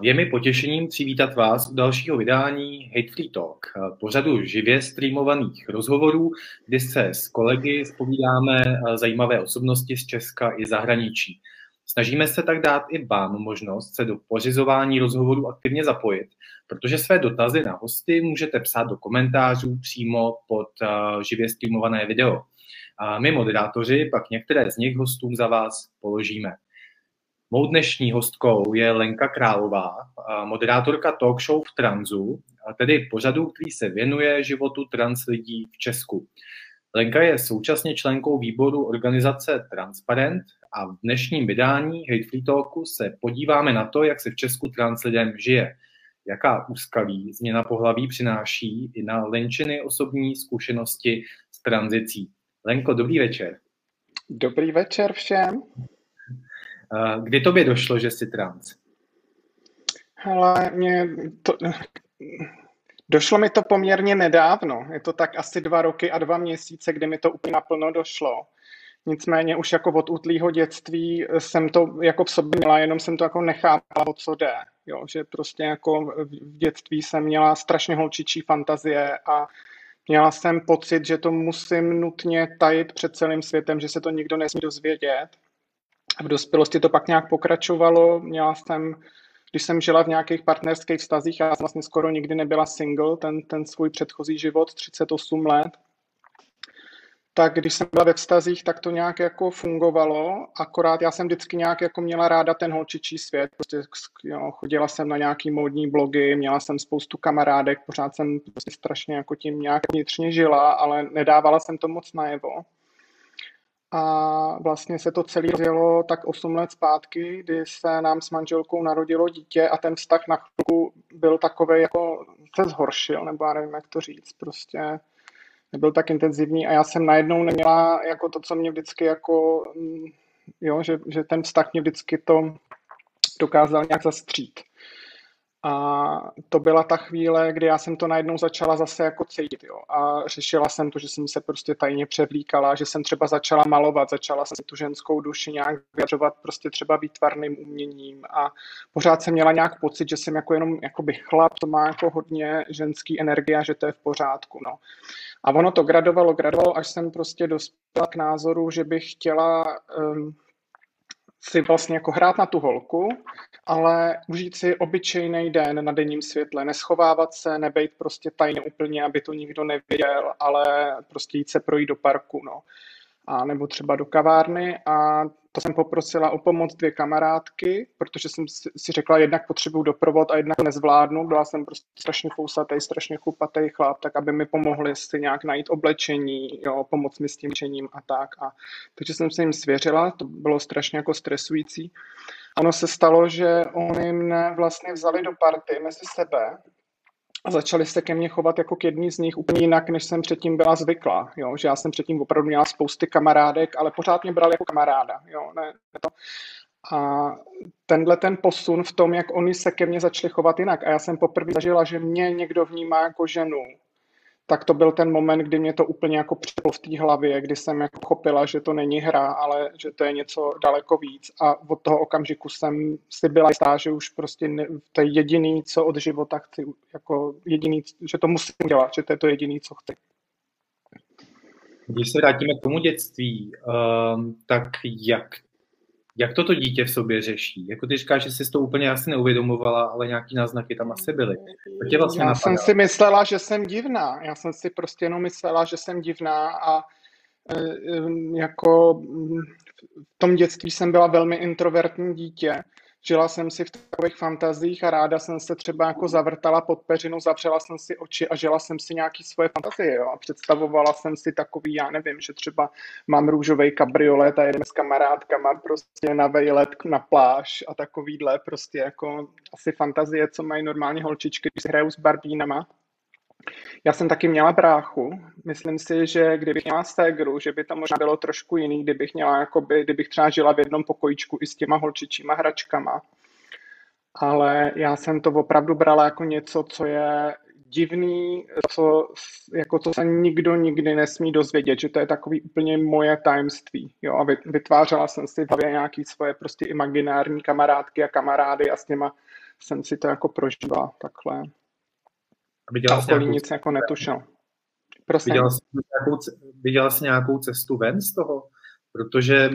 Je mi potěšením přivítat vás u dalšího vydání Hate Free Talk, pořadu živě streamovaných rozhovorů, kdy se s kolegy spovídáme zajímavé osobnosti z Česka i zahraničí. Snažíme se tak dát i vám možnost se do pořizování rozhovoru aktivně zapojit, protože své dotazy na hosty můžete psát do komentářů přímo pod živě streamované video. A my moderátoři pak některé z nich hostům za vás položíme. Mou dnešní hostkou je Lenka Králová, moderátorka talk show v Transu, tedy pořadu, který se věnuje životu trans lidí v Česku. Lenka je současně členkou výboru organizace Transparent a v dnešním vydání Hate Free Talku se podíváme na to, jak se v Česku trans lidem žije, jaká úskalí změna pohlaví přináší i na Lenčiny osobní zkušenosti s tranzicí. Lenko, dobrý večer. Dobrý večer všem. Kdy tobě došlo, že jsi trans? Hele, mě to, došlo mi to poměrně nedávno. Je to tak asi dva roky a dva měsíce, kdy mi to úplně naplno došlo. Nicméně už jako od útlýho dětství jsem to jako v sobě měla, jenom jsem to jako nechápala, o co jde. Jo, že prostě jako v dětství jsem měla strašně holčičí fantazie a měla jsem pocit, že to musím nutně tajit před celým světem, že se to nikdo nesmí dozvědět. V dospělosti to pak nějak pokračovalo. Měla jsem, když jsem žila v nějakých partnerských vztazích, já jsem vlastně skoro nikdy nebyla single, ten, ten svůj předchozí život, 38 let, tak když jsem byla ve vztazích, tak to nějak jako fungovalo, akorát já jsem vždycky nějak jako měla ráda ten holčičí svět, prostě jo, chodila jsem na nějaký módní blogy, měla jsem spoustu kamarádek, pořád jsem prostě strašně jako tím nějak vnitřně žila, ale nedávala jsem to moc najevo. A vlastně se to celé rozjelo tak 8 let zpátky, kdy se nám s manželkou narodilo dítě a ten vztah na chvilku byl takový, jako se zhoršil, nebo já nevím, jak to říct, prostě nebyl tak intenzivní a já jsem najednou neměla jako to, co mě vždycky jako, mm, jo, že, že ten vztah mě vždycky to dokázal nějak zastřít. A to byla ta chvíle, kdy já jsem to najednou začala zase jako cítit. Jo. A řešila jsem to, že jsem se prostě tajně převlíkala, že jsem třeba začala malovat, začala jsem tu ženskou duši nějak vyjadřovat prostě třeba výtvarným uměním a pořád jsem měla nějak pocit, že jsem jako jenom jakoby chlap, to má jako hodně ženský energie a že to je v pořádku. No. A ono to gradovalo, gradovalo, až jsem prostě dospěla k názoru, že bych chtěla um, si vlastně jako hrát na tu holku, ale užít si obyčejný den na denním světle, neschovávat se, nebejt prostě tajně úplně, aby to nikdo nevěděl, ale prostě jít se projít do parku, no. A nebo třeba do kavárny a to jsem poprosila o pomoc dvě kamarádky, protože jsem si řekla, jednak potřebuju doprovod a jednak nezvládnu. Byla jsem prostě strašně fousatý, strašně chupatý chlap, tak aby mi pomohli si nějak najít oblečení, jo, pomoct mi s tím čením a tak. A, takže jsem se jim svěřila, to bylo strašně jako stresující. Ono se stalo, že oni mne vlastně vzali do party mezi sebe a začali se ke mně chovat jako k jedný z nich úplně jinak, než jsem předtím byla zvyklá. Jo? Že já jsem předtím opravdu měla spousty kamarádek, ale pořád mě brali jako kamaráda. Jo? Ne, ne to. A tenhle ten posun v tom, jak oni se ke mně začali chovat jinak. A já jsem poprvé zažila, že mě někdo vnímá jako ženu, tak to byl ten moment, kdy mě to úplně jako přeplo v té hlavě, kdy jsem jako chopila, že to není hra, ale že to je něco daleko víc. A od toho okamžiku jsem si byla jistá, že už prostě ne, to je jediný, co od života chci, jako jediný, že to musím dělat, že to je to jediný, co chci. Když se vrátíme k tomu dětství, um, tak jak jak toto dítě v sobě řeší? Jako ty říkáš, že jsi to úplně asi neuvědomovala, ale nějaký náznaky tam asi byly. To tě vlastně Já napadá? jsem si myslela, že jsem divná. Já jsem si prostě jenom myslela, že jsem divná a e, e, jako v tom dětství jsem byla velmi introvertní dítě žila jsem si v takových fantazích a ráda jsem se třeba jako zavrtala pod peřinu, zavřela jsem si oči a žila jsem si nějaký svoje fantazie, jo, a představovala jsem si takový, já nevím, že třeba mám růžový kabriolet a jedeme s kamarádkama prostě na vejlet na pláž a takovýhle prostě jako asi fantazie, co mají normálně holčičky, když hrajou s barbínama. Já jsem taky měla bráchu. Myslím si, že kdybych měla ségru, že by to možná bylo trošku jiný, kdybych měla, jakoby, kdybych třeba žila v jednom pokojičku i s těma holčičíma hračkama. Ale já jsem to opravdu brala jako něco, co je divný, co, jako co se nikdo nikdy nesmí dozvědět, že to je takový úplně moje tajemství. Jo? A vytvářela jsem si v hlavě nějaký svoje prostě imaginární kamarádky a kamarády a s těma jsem si to jako prožívala takhle. A viděla jsi nějakou... nic jako netušil. Prosím. Viděla jsi, nějakou, viděla jsi nějakou cestu ven z toho? Protože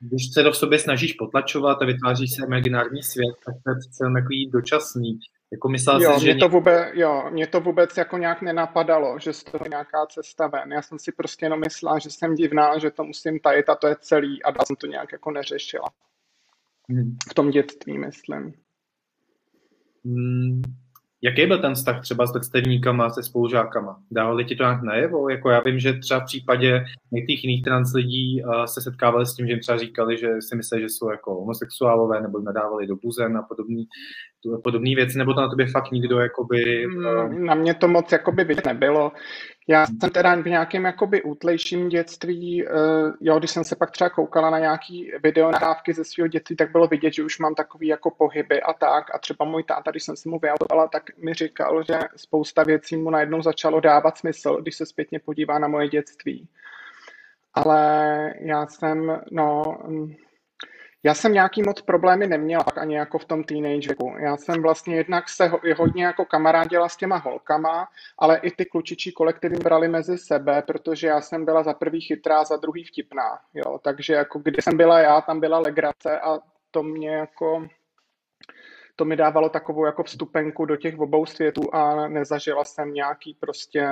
když se to v sobě snažíš potlačovat a vytváříš si imaginární svět, tak to je přece takový dočasný. Jako myslel jo, jsi, mě že... to vůbec, jo, mě to vůbec jako nějak nenapadalo, že z toho nějaká cesta ven. Já jsem si prostě jenom myslela, že jsem divná, že to musím tajit a to je celý a dál jsem to nějak jako neřešila. Hmm. V tom dětství, myslím. Hmm. Jaký byl ten vztah třeba s vrstevníkama, se spolužákama? Dávali ti to nějak najevo? Jako já vím, že třeba v případě některých jiných trans lidí uh, se setkávali s tím, že jim třeba říkali, že si mysleli, že jsou jako homosexuálové nebo nadávali do buzen a podobný, podobný věci, nebo to na tebe fakt nikdo jakoby... Uh... Na mě to moc jakoby vidět nebylo. Já jsem teda v nějakém jakoby útlejším dětství, uh, jo, když jsem se pak třeba koukala na nějaký video nahrávky ze svého dětství, tak bylo vidět, že už mám takový jako pohyby a tak. A třeba můj táta, když jsem si mu vyautovala, tak mi říkal, že spousta věcí mu najednou začalo dávat smysl, když se zpětně podívá na moje dětství. Ale já jsem, no, já jsem nějaký moc problémy neměla, pak ani jako v tom teenage věku. Já jsem vlastně jednak se hodně jako kamarádila s těma holkama, ale i ty klučičí kolektivy brali mezi sebe, protože já jsem byla za prvý chytrá, za druhý vtipná. Jo? Takže jako kde jsem byla já, tam byla legrace a to mě jako to mi dávalo takovou jako vstupenku do těch obou světů a nezažila jsem nějaký prostě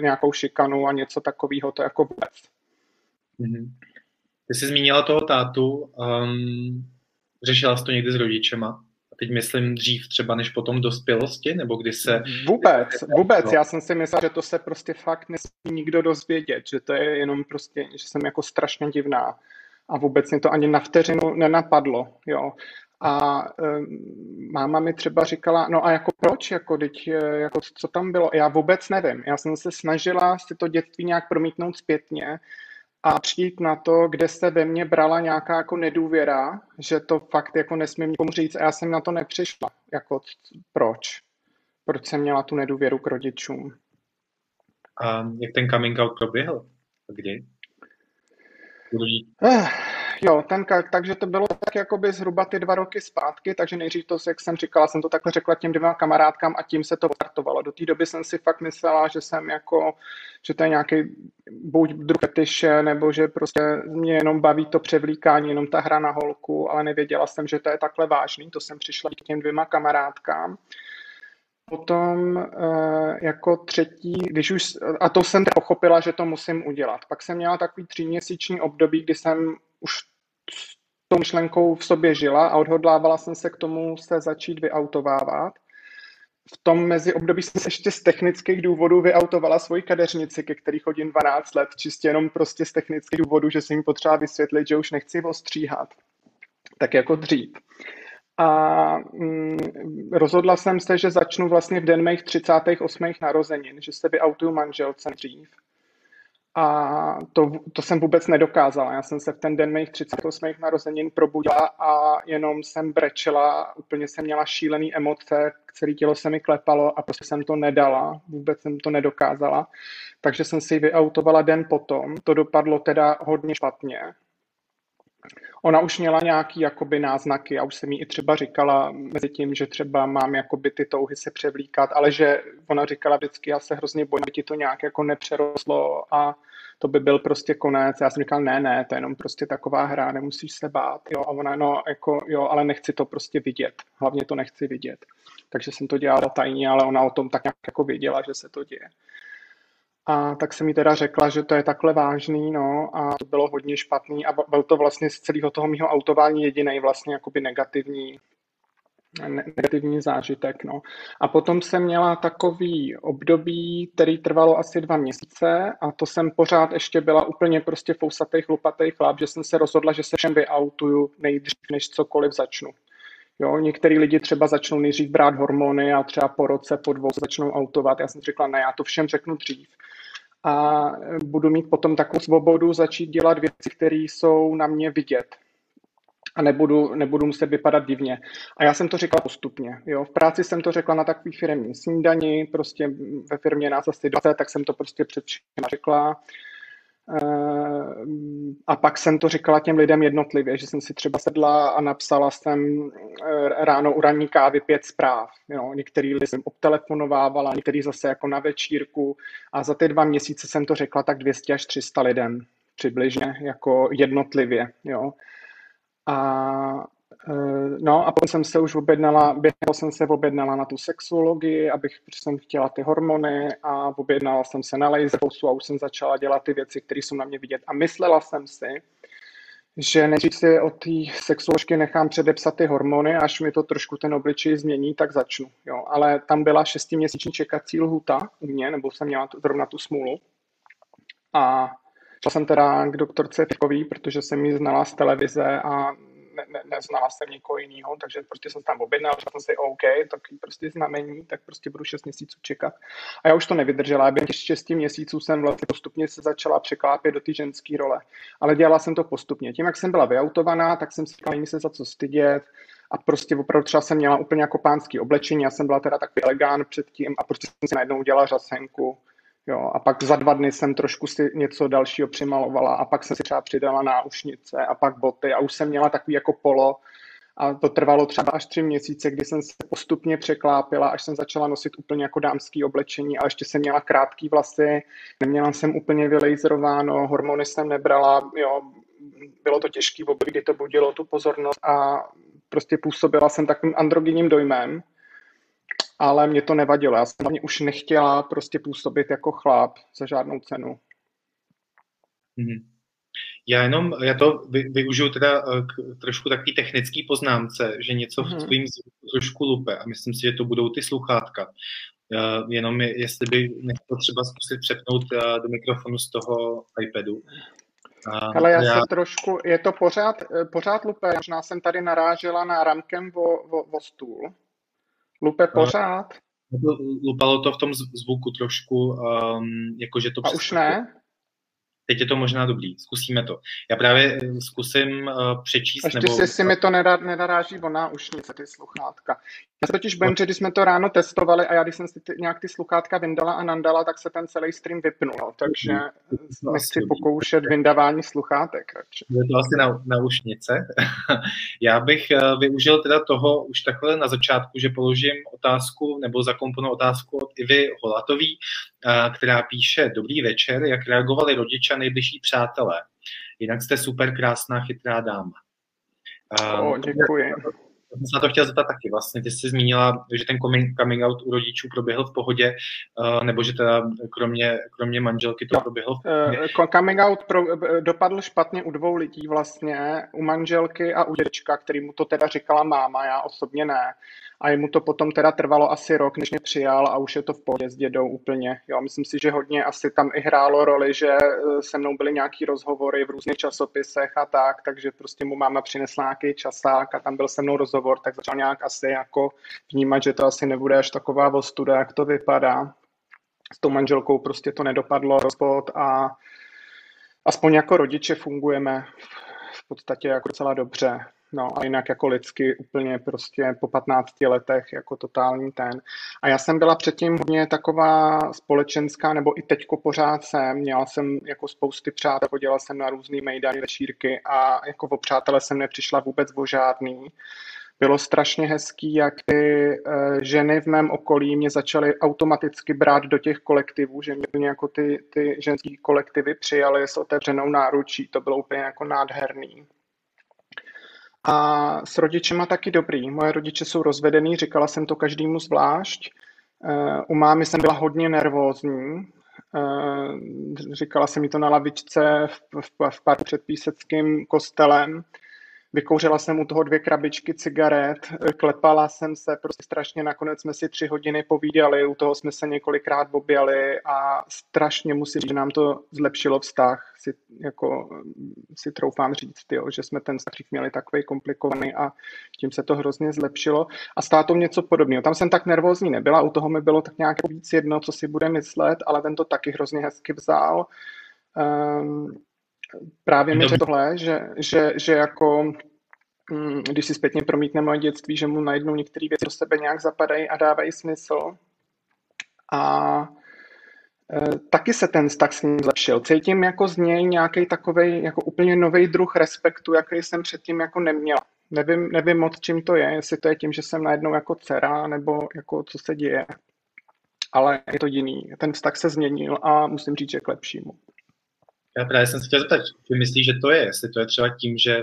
nějakou šikanu a něco takového, to jako vůbec. Mm-hmm. Ty jsi zmínila toho tátu, um, řešila jsi to někdy s rodičema? A teď myslím dřív třeba než potom dospělosti, nebo kdy se... Vůbec, vůbec. Já jsem si myslel, že to se prostě fakt nesmí nikdo dozvědět, že to je jenom prostě, že jsem jako strašně divná. A vůbec mě to ani na vteřinu nenapadlo, jo. A um, máma mi třeba říkala, no a jako proč, jako, teď, jako co tam bylo? Já vůbec nevím. Já jsem se snažila si to dětství nějak promítnout zpětně, a přijít na to, kde se ve mně brala nějaká jako nedůvěra, že to fakt jako nesmím nikomu říct a já jsem na to nepřišla. Jako proč? Proč jsem měla tu nedůvěru k rodičům? A jak ten coming out proběhl? Kdy? Eh, Jo, ten, takže to bylo tak jakoby zhruba ty dva roky zpátky, takže nejdřív to, jak jsem říkala, jsem to takhle řekla těm dvěma kamarádkám a tím se to startovalo. Do té doby jsem si fakt myslela, že jsem jako, že to je nějaký buď druh fetiše, nebo že prostě mě jenom baví to převlíkání, jenom ta hra na holku, ale nevěděla jsem, že to je takhle vážný, to jsem přišla k těm dvěma kamarádkám. Potom eh, jako třetí, když už, a to jsem pochopila, že to musím udělat. Pak jsem měla takový tříměsíční období, kdy jsem už tou myšlenkou v sobě žila a odhodlávala jsem se k tomu se začít vyautovávat. V tom mezi období jsem se ještě z technických důvodů vyautovala svoji kadeřnici, ke který chodím 12 let, čistě jenom prostě z technických důvodů, že si jim potřeba vysvětlit, že už nechci ostříhat. Tak jako dřív. A mm, rozhodla jsem se, že začnu vlastně v den mých 38. narozenin, že se vyautuju manželce dřív. A to, to jsem vůbec nedokázala. Já jsem se v ten den mých 38. narozenin probudila a jenom jsem brečela, úplně jsem měla šílený emoce, celé tělo se mi klepalo a prostě jsem to nedala, vůbec jsem to nedokázala. Takže jsem si ji vyautovala den potom. To dopadlo teda hodně špatně. Ona už měla nějaký jakoby náznaky, a už jsem jí i třeba říkala mezi tím, že třeba mám jakoby ty touhy se převlíkat, ale že ona říkala vždycky, já se hrozně bojím, aby ti to nějak jako nepřerostlo a to by byl prostě konec. Já jsem říkal, ne, ne, to je jenom prostě taková hra, nemusíš se bát. Jo, a ona, no, jako, jo, ale nechci to prostě vidět. Hlavně to nechci vidět. Takže jsem to dělala tajně, ale ona o tom tak nějak jako věděla, že se to děje. A tak se mi teda řekla, že to je takhle vážný, no, a to bylo hodně špatný a byl to vlastně z celého toho mého autování jediný vlastně jakoby negativní, negativní zážitek, no. A potom jsem měla takový období, který trvalo asi dva měsíce a to jsem pořád ještě byla úplně prostě fousatý, chlupatý chlap, že jsem se rozhodla, že se všem vyautuju nejdřív, než cokoliv začnu. Jo, některý lidi třeba začnou nejdřív brát hormony a třeba po roce, po dvou začnou autovat. Já jsem řekla, ne, já to všem řeknu dřív a budu mít potom takovou svobodu začít dělat věci, které jsou na mě vidět a nebudu, nebudu muset vypadat divně. A já jsem to řekla postupně. Jo. V práci jsem to řekla na takový firmní snídani, prostě ve firmě nás asi 20, tak jsem to prostě před všema řekla. Eh, a pak jsem to říkala těm lidem jednotlivě, že jsem si třeba sedla a napsala jsem eh, ráno u ranní kávy pět zpráv. Jo. Některý lidi jsem obtelefonovávala, některý zase jako na večírku a za ty dva měsíce jsem to řekla tak 200 až 300 lidem přibližně, jako jednotlivě. Jo. A Eh, no a potom jsem se už objednala, během jsem se objednala na tu sexuologii, abych, jsem chtěla ty hormony a objednala jsem se na laserposu a už jsem začala dělat ty věci, které jsou na mě vidět. A myslela jsem si, že nejdřív si od té sexuoložky nechám předepsat ty hormony, až mi to trošku ten obličej změní, tak začnu. Jo. Ale tam byla šestiměsíční čekací lhuta u mě, nebo jsem měla zrovna tu smůlu. A šla jsem teda k doktorce Fikový, protože jsem ji znala z televize a ne, ne, neznala jsem nikoho jiného, takže prostě jsem tam objednal, řekl jsem si OK, tak prostě znamení, tak prostě budu 6 měsíců čekat. A já už to nevydržela, během těch 6 měsíců jsem vlastně postupně se začala překlápět do ty ženské role. Ale dělala jsem to postupně. Tím, jak jsem byla vyautovaná, tak jsem si říkala, se za co stydět, a prostě opravdu třeba jsem měla úplně jako pánský oblečení, já jsem byla teda takový elegán předtím a prostě jsem si najednou udělala řasenku Jo, a pak za dva dny jsem trošku si něco dalšího přimalovala a pak jsem si třeba přidala náušnice a pak boty a už jsem měla takový jako polo a to trvalo třeba až tři měsíce, kdy jsem se postupně překlápila, až jsem začala nosit úplně jako dámský oblečení a ještě jsem měla krátký vlasy, neměla jsem úplně vylejzerováno, hormony jsem nebrala, jo, bylo to těžké v období, kdy to budilo tu pozornost a prostě působila jsem takovým androgenním dojmem, ale mě to nevadilo. Já jsem hlavně už nechtěla prostě působit jako chlap za žádnou cenu. Mm-hmm. Já jenom, já to vy, využiju teda eh, k trošku takový technický poznámce, že něco v mhm. tvým trošku lupe a myslím si, že to budou ty sluchátka. Uh, jenom je, jestli by nechtěl třeba zkusit přepnout uh, do mikrofonu z toho iPadu. Uh, Ale já, já se trošku, je to pořád, pořád lupe, možná jsem tady narážela na ramkem o, o, o stůl. Lupe pořád? Lupalo to v tom zvuku trošku, um, jakože to... A už ne? Teď je to možná dobrý, zkusíme to. Já právě eh, zkusím uh, přečíst. Ještě nebo... si, mi to nedá, nedaráží o náušnice, ty sluchátka. Já se totiž bojím, že když jsme to ráno testovali a já když jsem si ty, nějak ty sluchátka vyndala a nandala, tak se ten celý stream vypnul. Takže to nechci pokoušet vyndavání sluchátek. Radši. Je to asi na, náušnice. já bych uh, využil teda toho už takhle na začátku, že položím otázku nebo zakomponu otázku od Ivy Holatový, která píše Dobrý večer, jak reagovali rodiče a nejbližší přátelé. Jinak jste super krásná, chytrá dáma. Oh, děkuji jsem se na to chtěl zeptat taky. Vlastně ty jsi zmínila, že ten coming out u rodičů proběhl v pohodě, nebo že teda kromě, kromě manželky to proběhlo v pohodě. Uh, coming out pro, dopadl špatně u dvou lidí vlastně, u manželky a u dědečka, který mu to teda říkala máma, já osobně ne a jemu to potom teda trvalo asi rok, než mě přijal a už je to v pohodě s dědou úplně. Jo, myslím si, že hodně asi tam i hrálo roli, že eh, se mnou byly nějaký rozhovory v různých časopisech a tak, takže prostě mu máma přinesla nějaký časák a tam byl se mnou rozhovor, tak začal nějak asi jako vnímat, že to asi nebude až taková ostuda, jak to vypadá. S tou manželkou prostě to nedopadlo rozpod a aspoň jako rodiče fungujeme v podstatě jako docela dobře. No a jinak jako lidsky úplně prostě po 15 letech jako totální ten. A já jsem byla předtím hodně taková společenská, nebo i teďko pořád jsem. Měla jsem jako spousty přátel, chodila jsem na různé mejdany, večírky a jako o přátele jsem nepřišla vůbec o žádný. Bylo strašně hezký, jak ty uh, ženy v mém okolí mě začaly automaticky brát do těch kolektivů, že mě jako ty, ty ženský kolektivy přijali s otevřenou náručí. To bylo úplně jako nádherný. A s rodičema taky dobrý. Moje rodiče jsou rozvedený, říkala jsem to každému zvlášť. Eh, u mámy jsem byla hodně nervózní. Eh, říkala jsem mi to na lavičce v, v, v pár před Píseckým kostelem. Vykouřila jsem u toho dvě krabičky cigaret, klepala jsem se, prostě strašně, nakonec jsme si tři hodiny povídali, u toho jsme se několikrát objali a strašně musím říct, že nám to zlepšilo vztah, si, jako, si troufám říct, jo, že jsme ten vztah měli takový komplikovaný a tím se to hrozně zlepšilo. A stát to něco podobného. Tam jsem tak nervózní nebyla, u toho mi bylo tak nějak víc jedno, co si bude myslet, ale ten to taky hrozně hezky vzal. Um, právě mi řekl tohle, že, že, že jako mm, když si zpětně promítne moje dětství, že mu najednou některé věci do sebe nějak zapadají a dávají smysl. A Eh, taky se ten vztah s ním zlepšil. Cítím jako z něj nějaký takový jako úplně nový druh respektu, jaký jsem předtím jako neměla. Nevím, nevím moc, čím to je, jestli to je tím, že jsem najednou jako dcera, nebo jako co se děje. Ale je to jiný. Ten vztah se změnil a musím říct, že k lepšímu. Já právě jsem se chtěl zeptat, ty myslíš, že to je? Jestli to je třeba tím, že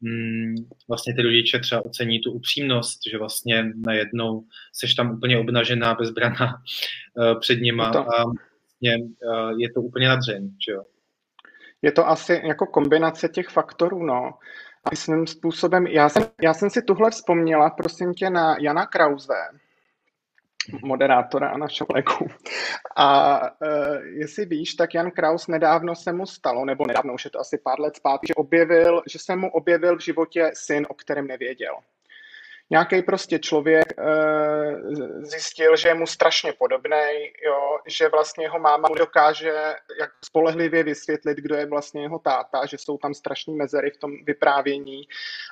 mm, vlastně ty rodiče třeba ocení tu upřímnost, že vlastně najednou seš tam úplně obnažená, bezbraná uh, před nima to. a vlastně, uh, je to úplně nadřeň, že jo? Je to asi jako kombinace těch faktorů, no. A svým způsobem, já jsem, já jsem si tuhle vzpomněla, prosím tě, na Jana Krause, moderátora a našeho kolegu. A uh, jestli víš, tak Jan Kraus nedávno se mu stalo, nebo nedávno, už je to asi pár let zpátky, že objevil, že se mu objevil v životě syn, o kterém nevěděl nějaký prostě člověk e, zjistil, že je mu strašně podobný, jo, že vlastně jeho máma mu dokáže jak spolehlivě vysvětlit, kdo je vlastně jeho táta, že jsou tam strašné mezery v tom vyprávění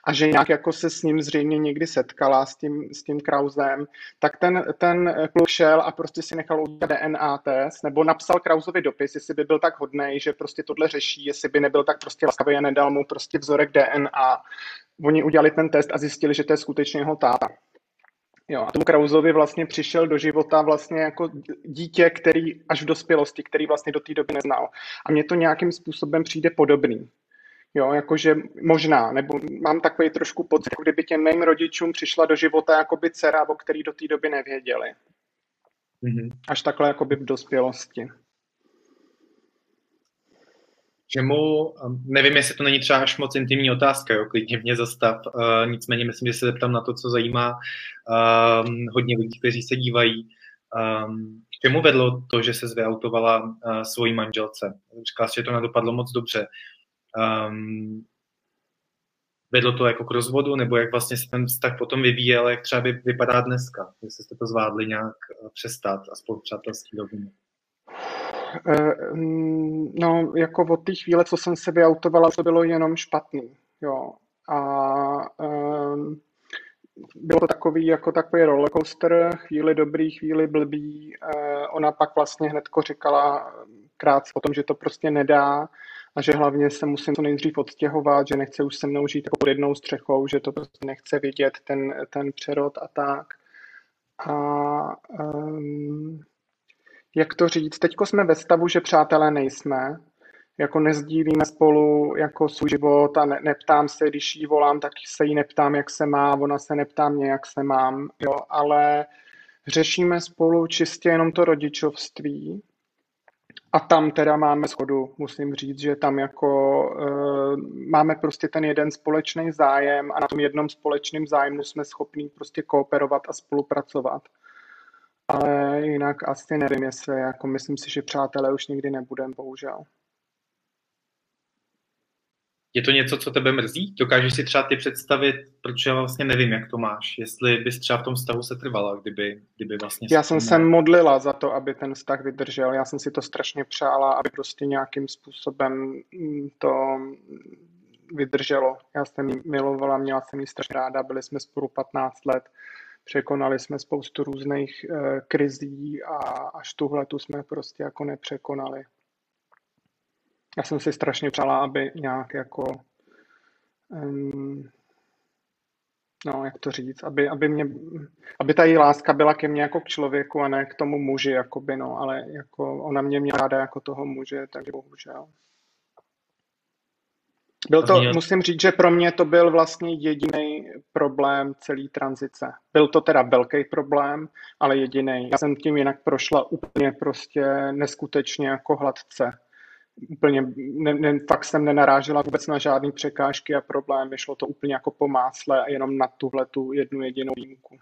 a že nějak jako se s ním zřejmě někdy setkala s tím, s tím Krausem, tak ten, ten kluk šel a prostě si nechal udělat DNA test, nebo napsal Krausovi dopis, jestli by byl tak hodný, že prostě tohle řeší, jestli by nebyl tak prostě laskavý a nedal mu prostě vzorek DNA oni udělali ten test a zjistili, že to je skutečně jeho táta. Jo, a tomu Krauzovi vlastně přišel do života vlastně jako dítě, který až v dospělosti, který vlastně do té doby neznal. A mně to nějakým způsobem přijde podobný. Jo, jakože možná, nebo mám takový trošku pocit, jako kdyby těm mým rodičům přišla do života jakoby dcera, o který do té doby nevěděli. Mm-hmm. Až takhle jakoby v dospělosti čemu, nevím, jestli to není třeba až moc intimní otázka, jo, klidně mě zastav, uh, nicméně myslím, že se zeptám na to, co zajímá um, hodně lidí, kteří se dívají. Um, čemu vedlo to, že se vyautovala uh, svojí manželce? Říkala že to nedopadlo moc dobře. Um, vedlo to jako k rozvodu, nebo jak vlastně se ten vztah potom vyvíjel, jak třeba vypadá dneska, jestli jste to zvládli nějak přestat, aspoň rovinu. Eh, mm, no, jako od té chvíle, co jsem se vyautovala, to bylo jenom špatný, jo. A um, bylo to takový, jako takový rollercoaster, chvíli dobrý, chvíli blbý. Uh, ona pak vlastně hnedko říkala krátce o tom, že to prostě nedá a že hlavně se musím co nejdřív odstěhovat, že nechce už se mnou žít jako pod jednou střechou, že to prostě nechce vidět ten, ten přerod a tak. A um, jak to říct, teďko jsme ve stavu, že přátelé nejsme, jako nezdílíme spolu jako svůj život a ne, neptám se, když jí volám, tak se jí neptám, jak se má, ona se neptá mě, jak se mám, jo, ale řešíme spolu čistě jenom to rodičovství. A tam teda máme schodu, musím říct, že tam jako uh, máme prostě ten jeden společný zájem a na tom jednom společném zájmu jsme schopní prostě kooperovat a spolupracovat. Ale jinak asi nevím, jestli, jako myslím si, že přátelé už nikdy nebudem, bohužel. Je to něco, co tebe mrzí? Dokážeš si třeba ty představit, protože já vlastně nevím, jak to máš, jestli bys třeba v tom stavu se trvala, kdyby, kdyby vlastně... Já jsem se modlila za to, aby ten vztah vydržel. Já jsem si to strašně přála, aby prostě nějakým způsobem to vydrželo. Já jsem ji milovala, měla jsem ji strašně ráda, byli jsme spolu 15 let Překonali jsme spoustu různých uh, krizí a až tuhle tu jsme prostě jako nepřekonali. Já jsem si strašně přála, aby nějak jako um, no, jak to říct, aby, aby, mě, aby ta její láska byla ke mně jako k člověku a ne k tomu muži, jakoby, no, ale jako ona mě měla ráda jako toho muže, takže bohužel. Byl to, musím říct, že pro mě to byl vlastně jediný problém celé tranzice. Byl to teda velký problém, ale jediný. Já jsem tím jinak prošla úplně prostě neskutečně jako hladce. Úplně, ne, ne, fakt jsem nenarážela vůbec na žádné překážky a problémy. Šlo to úplně jako po másle a jenom na tuhle tu jednu jedinou výjimku.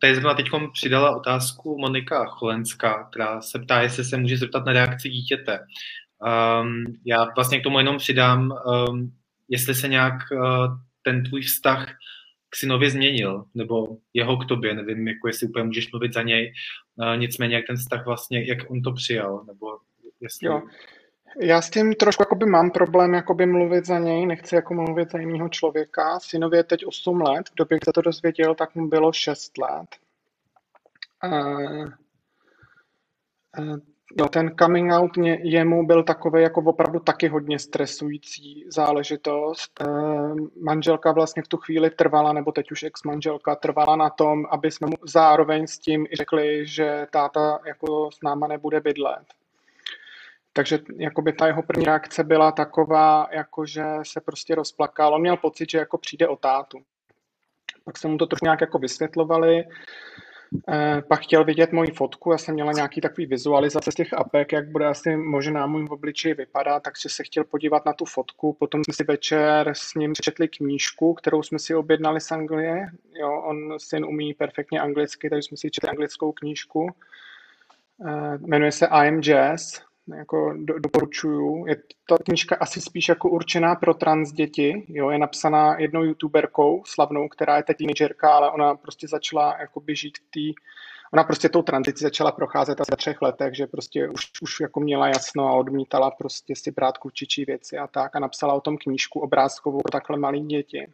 Tady zrovna teď přidala otázku Monika Cholenská, která se ptá, jestli se může zeptat na reakci dítěte. Um, já vlastně k tomu jenom přidám, um, jestli se nějak uh, ten tvůj vztah k synovi změnil, nebo jeho k tobě, nevím, jako jestli úplně můžeš mluvit za něj, uh, nicméně jak ten vztah vlastně, jak on to přijal, nebo jestli... Jo. Já s tím trošku jakoby mám problém jakoby mluvit za něj, nechci jako mluvit za jiného člověka. Synovi je teď 8 let, v době, kdy se to dozvěděl, tak mu bylo 6 let. Uh, No, ten coming out mě, jemu byl takový jako opravdu taky hodně stresující záležitost. E, manželka vlastně v tu chvíli trvala, nebo teď už ex-manželka trvala na tom, aby jsme mu zároveň s tím i řekli, že táta jako s náma nebude bydlet. Takže jakoby ta jeho první reakce byla taková, jako že se prostě rozplakal. On měl pocit, že jako přijde o tátu. Pak se mu to trošku nějak jako vysvětlovali. Eh, pak chtěl vidět moji fotku, já jsem měla nějaký takový vizualizace z těch apek, jak bude asi možná můj obličej vypadat, takže se chtěl podívat na tu fotku. Potom jsme si večer s ním přečetli knížku, kterou jsme si objednali z Anglie. Jo, on syn umí perfektně anglicky, takže jsme si četli anglickou knížku. Eh, jmenuje se I am Jazz jako do, doporučuju. Je ta knižka asi spíš jako určená pro trans děti. Jo, je napsaná jednou youtuberkou slavnou, která je teď teenagerka, ale ona prostě začala jakoby žít v té Ona prostě tou tranzici začala procházet asi ve třech letech, že prostě už, už jako měla jasno a odmítala prostě si brát kučičí věci a tak a napsala o tom knížku obrázkovou pro takhle malý děti.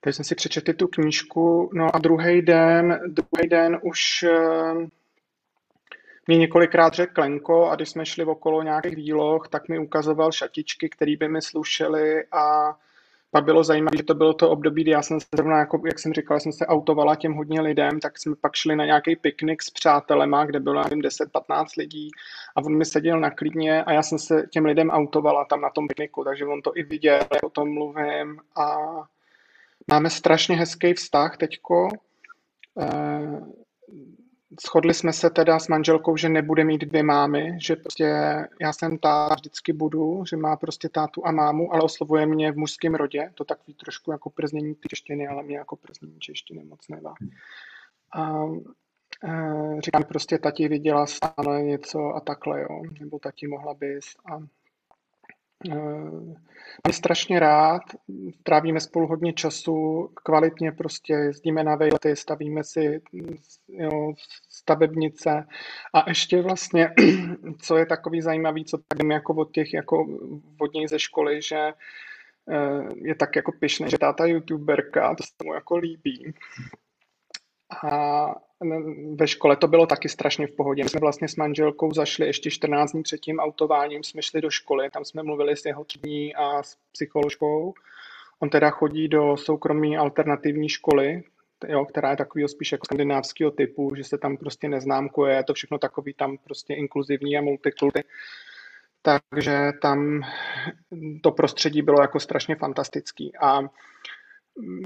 Takže jsem si přečetl tu knížku, no a druhý den, druhý den už eh, mě několikrát řekl Klenko a když jsme šli okolo nějakých výloh, tak mi ukazoval šatičky, které by mi slušely a pak bylo zajímavé, že to bylo to období, kdy já jsem se zrovna, jako, jak jsem říkal, jsem se autovala těm hodně lidem, tak jsme pak šli na nějaký piknik s přátelema, kde bylo, nevím, 10-15 lidí a on mi seděl na klidně a já jsem se těm lidem autovala tam na tom pikniku, takže on to i viděl, o tom mluvím a máme strašně hezký vztah teďko. Shodli jsme se teda s manželkou, že nebude mít dvě mámy, že prostě já jsem ta vždycky budu, že má prostě tátu a mámu, ale oslovuje mě v mužském rodě, to takový trošku jako prznění češtiny, ale mě jako prznění češtiny moc nevá. A e, říkám prostě, tati viděla stále něco a takhle, jo, nebo tati mohla bys a Mám strašně rád, trávíme spolu hodně času, kvalitně prostě jezdíme na vejlety, stavíme si jo, stavebnice a ještě vlastně, co je takový zajímavý, co tak jako od těch, jako od něj ze školy, že eh, je tak jako pyšný, že táta youtuberka, to se mu jako líbí. A ve škole to bylo taky strašně v pohodě. My jsme vlastně s manželkou zašli ještě 14 dní před tím autováním, jsme šli do školy, tam jsme mluvili s jeho třídní a s psycholožkou. On teda chodí do soukromé alternativní školy, jo, která je takového spíš jako skandinávského typu, že se tam prostě neznámkuje, je to všechno takový tam prostě inkluzivní a multikulty. Takže tam to prostředí bylo jako strašně fantastický. A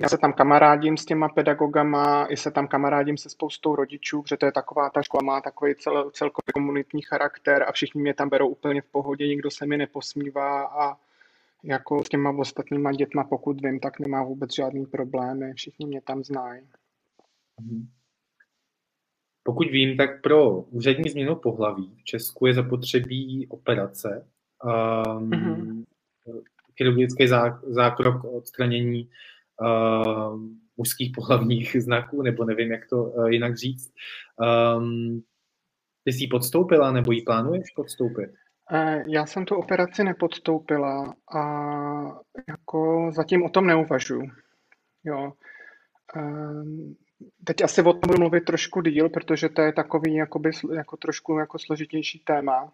já se tam kamarádím s těma pedagogama, i se tam kamarádím se spoustou rodičů, protože to je taková, ta škola má takový cel, celkový komunitní charakter a všichni mě tam berou úplně v pohodě, nikdo se mi neposmívá a jako s těma ostatníma dětma, pokud vím, tak nemá vůbec žádný problémy, všichni mě tam znají. Mhm. Pokud vím, tak pro úřední změnu pohlaví v Česku je zapotřebí operace, um, mm-hmm. chirurgický zákrok odstranění uh, mužských pohlavních znaků, nebo nevím, jak to uh, jinak říct. Um, ty jsi ji podstoupila, nebo ji plánuješ podstoupit? Eh, já jsem tu operaci nepodstoupila a jako zatím o tom neuvažuji. Jo. Ehm, teď asi o tom budu mluvit trošku díl, protože to je takový jakoby, jako trošku jako složitější téma.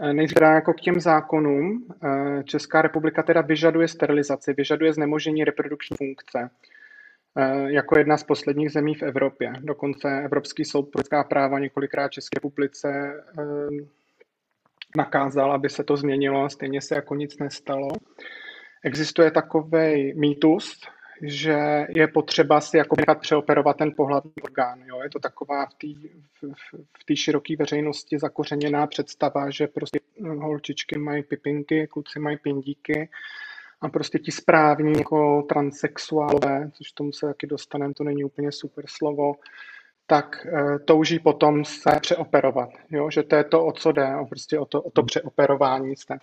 Eh, nejdřív jako k těm zákonům. Eh, Česká republika teda vyžaduje sterilizaci, vyžaduje znemožení reprodukční funkce eh, jako jedna z posledních zemí v Evropě. Dokonce Evropský soud pro lidská práva několikrát České republice nakázal, aby se to změnilo a stejně se jako nic nestalo. Existuje takový mýtus, že je potřeba si jako nechat přeoperovat ten pohlavní orgán. Jo? Je to taková v té v, v široké veřejnosti zakořeněná představa, že prostě holčičky mají pipinky, kluci mají pindíky a prostě ti správní jako transexuálové, což tomu se taky dostaneme, to není úplně super slovo, tak e, touží potom se přeoperovat. Jo? Že to je to, o co jde, o, prostě o to, o to přeoperování se.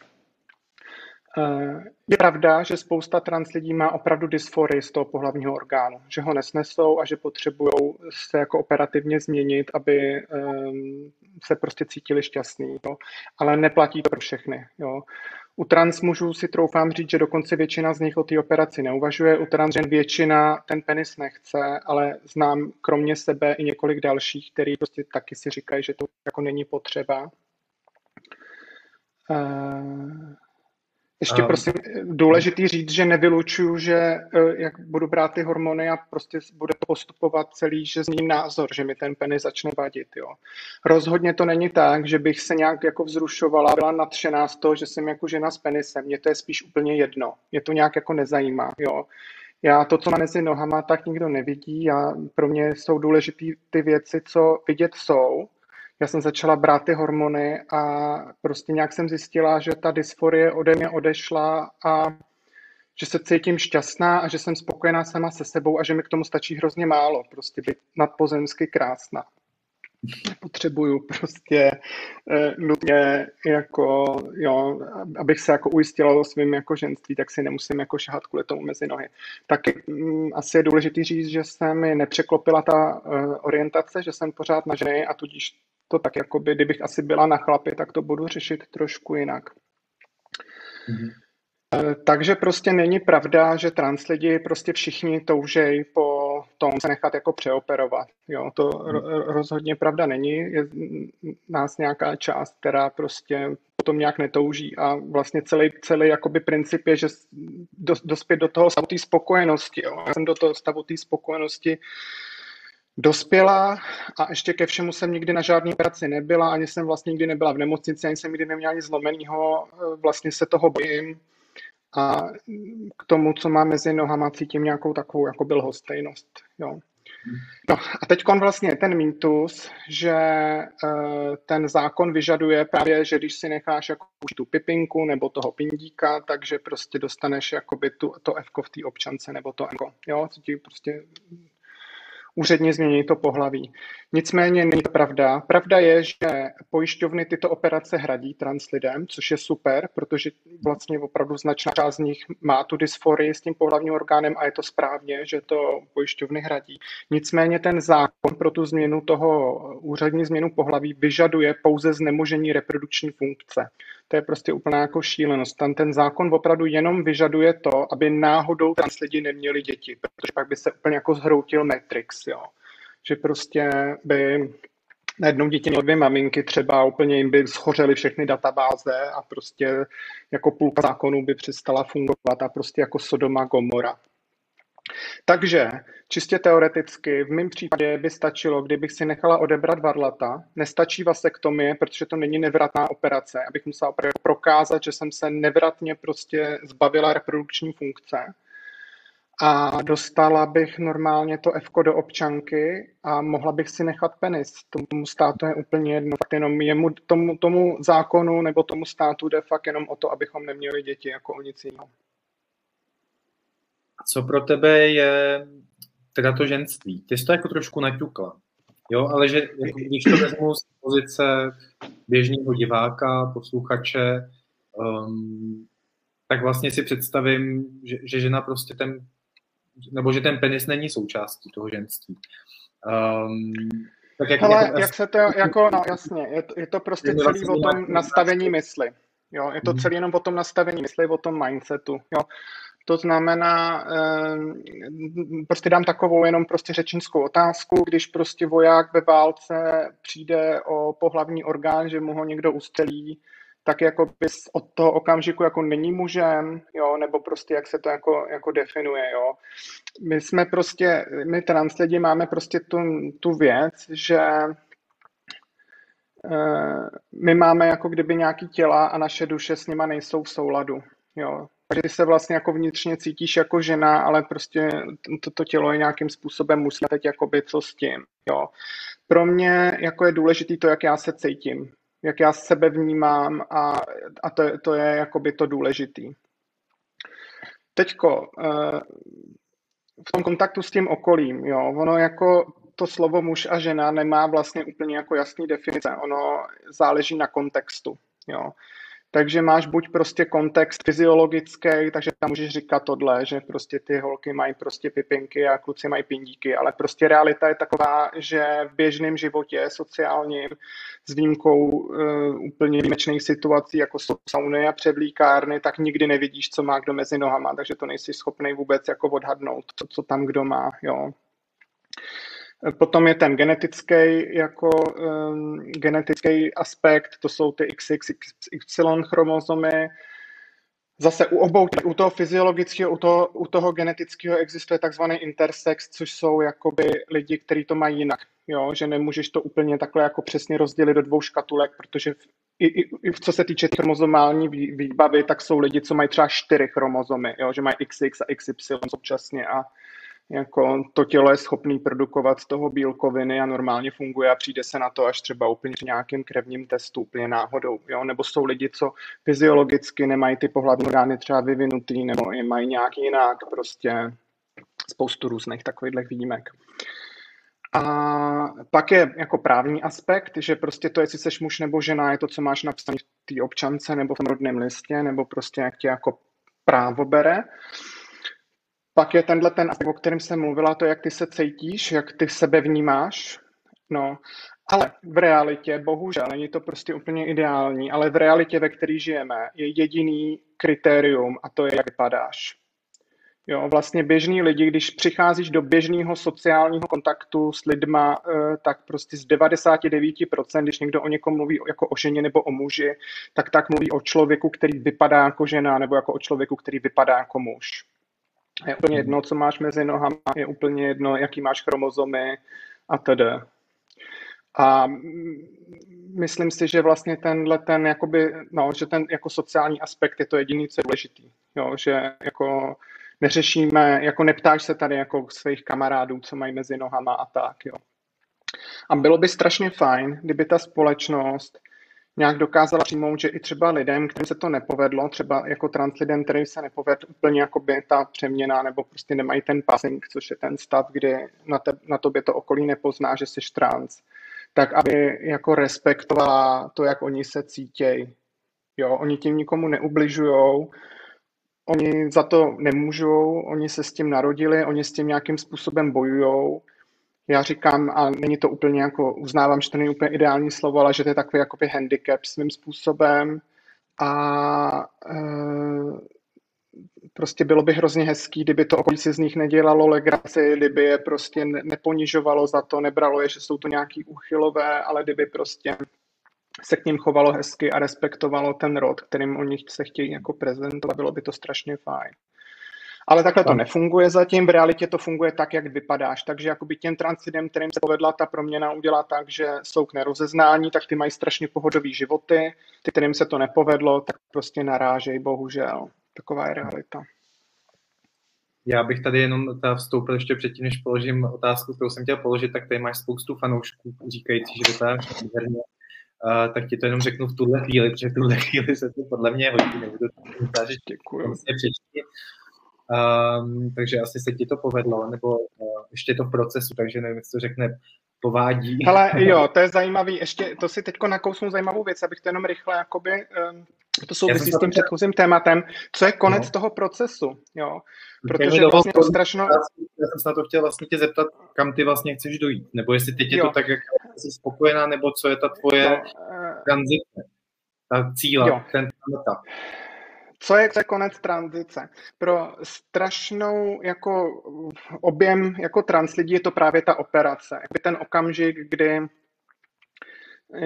Eh, je pravda, že spousta trans lidí má opravdu dysforii z toho pohlavního orgánu, že ho nesnesou a že potřebují se jako operativně změnit, aby um, se prostě cítili šťastný. Jo. Ale neplatí to pro všechny. Jo. U trans mužů si troufám říct, že dokonce většina z nich o té operaci neuvažuje. U trans žen většina ten penis nechce, ale znám kromě sebe i několik dalších, který prostě taky si říkají, že to jako není potřeba. Uh, ještě um, prosím, důležitý říct, že nevylučuju, že eh, jak budu brát ty hormony a prostě bude postupovat celý, že změním názor, že mi ten penis začne vadit. Jo. Rozhodně to není tak, že bych se nějak jako vzrušovala, byla nadšená z toho, že jsem jako žena s penisem. Mně to je spíš úplně jedno. Mě to nějak jako nezajímá. Jo. Já to, co má mezi nohama, tak nikdo nevidí a pro mě jsou důležité ty věci, co vidět jsou já jsem začala brát ty hormony a prostě nějak jsem zjistila, že ta dysforie ode mě odešla a že se cítím šťastná a že jsem spokojená sama se sebou a že mi k tomu stačí hrozně málo, prostě být nadpozemsky krásná. Potřebuju prostě eh, nutně jako, jo, abych se jako ujistila o svém jako ženství, tak si nemusím jako šahat kvůli tomu mezi nohy. Tak mm, asi je důležité říct, že se mi nepřeklopila ta uh, orientace, že jsem pořád na ženy a tudíž to tak, jako by, kdybych asi byla na chlapi, tak to budu řešit trošku jinak. Mm-hmm. Takže prostě není pravda, že trans lidi prostě všichni toužejí po tom se nechat jako přeoperovat. Jo, to rozhodně pravda není. Je nás nějaká část, která prostě potom nějak netouží a vlastně celý, celý jakoby princip je, že dospět do toho stavu té spokojenosti. Jo. Já jsem do toho stavu té spokojenosti dospěla a ještě ke všemu jsem nikdy na žádné operaci nebyla, ani jsem vlastně nikdy nebyla v nemocnici, ani jsem nikdy neměla nic zlomeného, vlastně se toho bojím a k tomu, co má mezi nohama, cítím nějakou takovou jako byl hostejnost. Jo. No a teď vlastně ten mýtus, že uh, ten zákon vyžaduje právě, že když si necháš jako tu pipinku nebo toho pindíka, takže prostě dostaneš jakoby tu, to F v té občance nebo to M. Jo, co ti prostě úředně změní to pohlaví. Nicméně není to pravda. Pravda je, že pojišťovny tyto operace hradí trans lidem, což je super, protože vlastně opravdu značná část z nich má tu dysforii s tím pohlavním orgánem a je to správně, že to pojišťovny hradí. Nicméně ten zákon pro tu změnu toho úřední změnu pohlaví vyžaduje pouze znemožení reprodukční funkce. To je prostě úplná jako šílenost. Tam ten zákon opravdu jenom vyžaduje to, aby náhodou trans lidi neměli děti, protože pak by se úplně jako zhroutil Matrix, jo. Že prostě by najednou děti měly dvě maminky, třeba úplně jim by schořely všechny databáze a prostě jako půlka zákonů by přestala fungovat a prostě jako Sodoma Gomora. Takže čistě teoreticky v mém případě by stačilo, kdybych si nechala odebrat varlata. Nestačí vasektomie, protože to není nevratná operace, abych musela prokázat, že jsem se nevratně prostě zbavila reprodukční funkce. A dostala bych normálně to F do občanky a mohla bych si nechat penis. Tomu státu je úplně jedno. Fakt jenom jemu, tomu, tomu zákonu nebo tomu státu jde fakt jenom o to, abychom neměli děti jako o nic jiného co pro tebe je teda to ženství? Ty jsi to jako trošku naťukla, jo, ale že jako, když to vezmu z pozice běžného diváka, posluchače, um, tak vlastně si představím, že, že žena prostě ten, nebo že ten penis není součástí toho ženství. Um, tak jak, Hele, jak, jak se to, jako, no jasně, je to, je to prostě celý vlastně o tom nastavení mysli. Jo, je to mhm. celý jenom o tom nastavení mysli, o tom mindsetu. Jo. To znamená, ehm, prostě dám takovou jenom prostě řečnickou otázku, když prostě voják ve válce přijde o pohlavní orgán, že mu ho někdo ustelí, tak jako bys od toho okamžiku jako není mužem, jo, nebo prostě jak se to jako, jako definuje, jo. My jsme prostě, my trans lidi máme prostě tu, tu věc, že eh, my máme jako kdyby nějaký těla a naše duše s nima nejsou v souladu, jo že se vlastně jako vnitřně cítíš jako žena, ale prostě toto to tělo je nějakým způsobem musí teď jakoby co s tím, jo. Pro mě jako je důležitý to, jak já se cítím, jak já sebe vnímám a, a to, to je jakoby to důležitý. Teďko, eh, v tom kontaktu s tím okolím, jo, ono jako to slovo muž a žena nemá vlastně úplně jako jasný definice, ono záleží na kontextu, jo. Takže máš buď prostě kontext fyziologický, takže tam můžeš říkat tohle, že prostě ty holky mají prostě pipinky a kluci mají pindíky, ale prostě realita je taková, že v běžném životě sociálním s výjimkou uh, úplně výjimečných situací, jako jsou sauny a převlíkárny, tak nikdy nevidíš, co má kdo mezi nohama, takže to nejsi schopný vůbec jako odhadnout, co, co tam kdo má, jo. Potom je ten genetický jako um, genetický aspekt, to jsou ty XXY chromozomy. Zase u obou, u toho fyziologického, u toho, u toho genetického existuje takzvaný intersex, což jsou jakoby lidi, kteří to mají jinak. Jo? Že nemůžeš to úplně takhle jako přesně rozdělit do dvou škatulek, protože i, i, i co se týče chromozomální výbavy, tak jsou lidi, co mají třeba čtyři chromozomy, jo? že mají XX a XY současně a jako to tělo je schopný produkovat z toho bílkoviny a normálně funguje a přijde se na to až třeba úplně při nějakým krevním testu, úplně náhodou. Jo? Nebo jsou lidi, co fyziologicky nemají ty pohlavní orgány třeba vyvinutý, nebo je mají nějak jinak, prostě spoustu různých takových výjimek. A pak je jako právní aspekt, že prostě to, jestli jsi muž nebo žena, je to, co máš napsané v té občance nebo v rodném listě, nebo prostě jak tě jako právo bere. Pak je tenhle ten o kterém jsem mluvila, to, jak ty se cítíš, jak ty sebe vnímáš. No, ale v realitě, bohužel, není to prostě úplně ideální, ale v realitě, ve které žijeme, je jediný kritérium a to je, jak vypadáš. Jo, vlastně běžní lidi, když přicházíš do běžného sociálního kontaktu s lidma, eh, tak prostě z 99%, když někdo o někom mluví jako o ženě nebo o muži, tak tak mluví o člověku, který vypadá jako žena, nebo jako o člověku, který vypadá jako muž. Je úplně jedno, co máš mezi nohama, je úplně jedno, jaký máš chromozomy a tedy. A myslím si, že vlastně tenhle ten, jakoby, no, že ten jako sociální aspekt je to jediný, co je důležitý. Jo, že jako neřešíme, jako neptáš se tady jako svých kamarádů, co mají mezi nohama a tak, jo. A bylo by strašně fajn, kdyby ta společnost nějak dokázala přijmout, že i třeba lidem, kterým se to nepovedlo, třeba jako trans lidem, kterým se nepovedl úplně jako by ta přeměna, nebo prostě nemají ten passing, což je ten stav, kdy na, te, na tobě to okolí nepozná, že jsi trans, tak aby jako respektovala to, jak oni se cítějí. Jo, oni tím nikomu neubližujou, oni za to nemůžou, oni se s tím narodili, oni s tím nějakým způsobem bojujou já říkám, a není to úplně jako, uznávám, že to není úplně ideální slovo, ale že to je takový jakoby handicap svým způsobem a e, prostě bylo by hrozně hezký, kdyby to okolí si z nich nedělalo legraci, kdyby je prostě neponižovalo za to, nebralo je, že jsou to nějaký úchylové, ale kdyby prostě se k ním chovalo hezky a respektovalo ten rod, kterým oni se chtějí jako prezentovat, bylo by to strašně fajn. Ale takhle to nefunguje zatím, v realitě to funguje tak, jak vypadáš. Takže jakoby těm transidem, kterým se povedla ta proměna udělat tak, že jsou k nerozeznání, tak ty mají strašně pohodový životy. Ty, kterým se to nepovedlo, tak prostě narážejí, bohužel. Taková je realita. Já bych tady jenom vstoupil ještě předtím, než položím otázku, kterou jsem chtěl položit, tak tady máš spoustu fanoušků říkající, že vypadáš nádherně. Uh, tak ti to jenom řeknu v tuhle chvíli, protože v tuhle chvíli se to podle mě hodí, nebudu to Děkuji. Um, takže asi se ti to povedlo, nebo uh, ještě je to v procesu, takže nevím, co to řekne, povádí. Ale jo, to je zajímavý, ještě to si teďko nakousnu zajímavou věc, abych to jenom rychle, jakoby, um, to souvisí s tím předchozím tématem, co je konec no. toho procesu, jo, protože vlastně to strašno... Já jsem se na to chtěl vlastně tě zeptat, kam ty vlastně chceš dojít, nebo jestli teď je jo. to tak, jak jsi spokojená, nebo co je ta tvoje no, uh... tranzice, ta cíla, ten etap. Co je, co je konec tranzice? Pro strašnou jako objem jako trans lidí je to právě ta operace. Jakby ten okamžik, kdy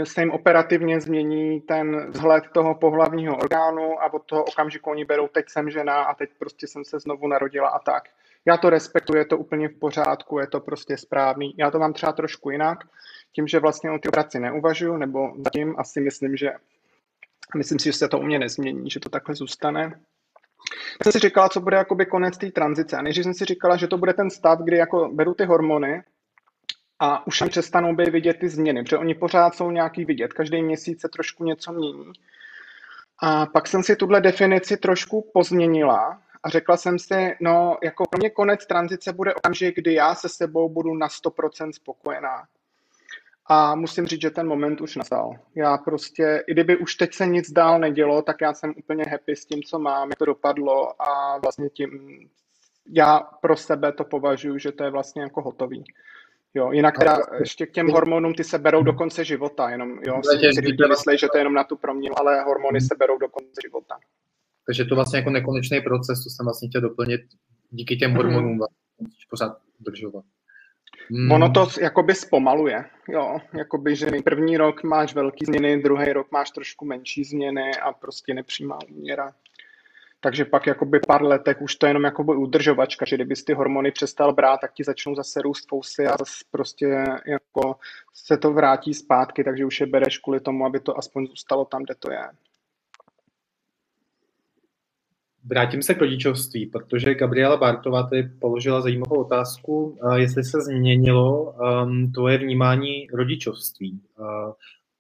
se jim operativně změní ten vzhled toho pohlavního orgánu a od toho okamžiku oni berou, teď jsem žena a teď prostě jsem se znovu narodila a tak. Já to respektuji, je to úplně v pořádku, je to prostě správný. Já to mám třeba trošku jinak, tím, že vlastně o ty operaci neuvažuji, nebo zatím asi myslím, že Myslím si, že se to u mě nezmění, že to takhle zůstane. Já jsem si říkala, co bude jakoby konec té tranzice. A než jsem si říkala, že to bude ten stav, kdy jako beru ty hormony a už tam přestanou být vidět ty změny, protože oni pořád jsou nějaký vidět. Každý měsíc se trošku něco mění. A pak jsem si tuhle definici trošku pozměnila a řekla jsem si, no jako pro mě konec tranzice bude okamžik, kdy já se sebou budu na 100% spokojená. A musím říct, že ten moment už nastal. Já prostě, i kdyby už teď se nic dál nedělo, tak já jsem úplně happy s tím, co mám, jak to dopadlo a vlastně tím, já pro sebe to považuji, že to je vlastně jako hotový. Jo, jinak teda ještě k těm hormonům, ty se berou do konce života, jenom, jo, si lidi myslí, že to je jenom na tu proměnu, ale hormony se berou do konce života. Takže to vlastně jako nekonečný proces, to jsem vlastně chtěl doplnit, díky těm hormonům mm. vlastně pořád držovat. Hmm. Ono to jakoby zpomaluje, jo, jakoby, že první rok máš velký změny, druhý rok máš trošku menší změny a prostě nepřímá úměra. Takže pak jakoby pár letech už to je jenom jakoby udržovačka, že kdyby ty hormony přestal brát, tak ti začnou zase růst fousy a zase prostě jako se to vrátí zpátky, takže už je bereš kvůli tomu, aby to aspoň zůstalo tam, kde to je. Vrátím se k rodičovství, protože Gabriela Bartová tady položila zajímavou otázku, jestli se změnilo um, tvoje vnímání rodičovství. Uh,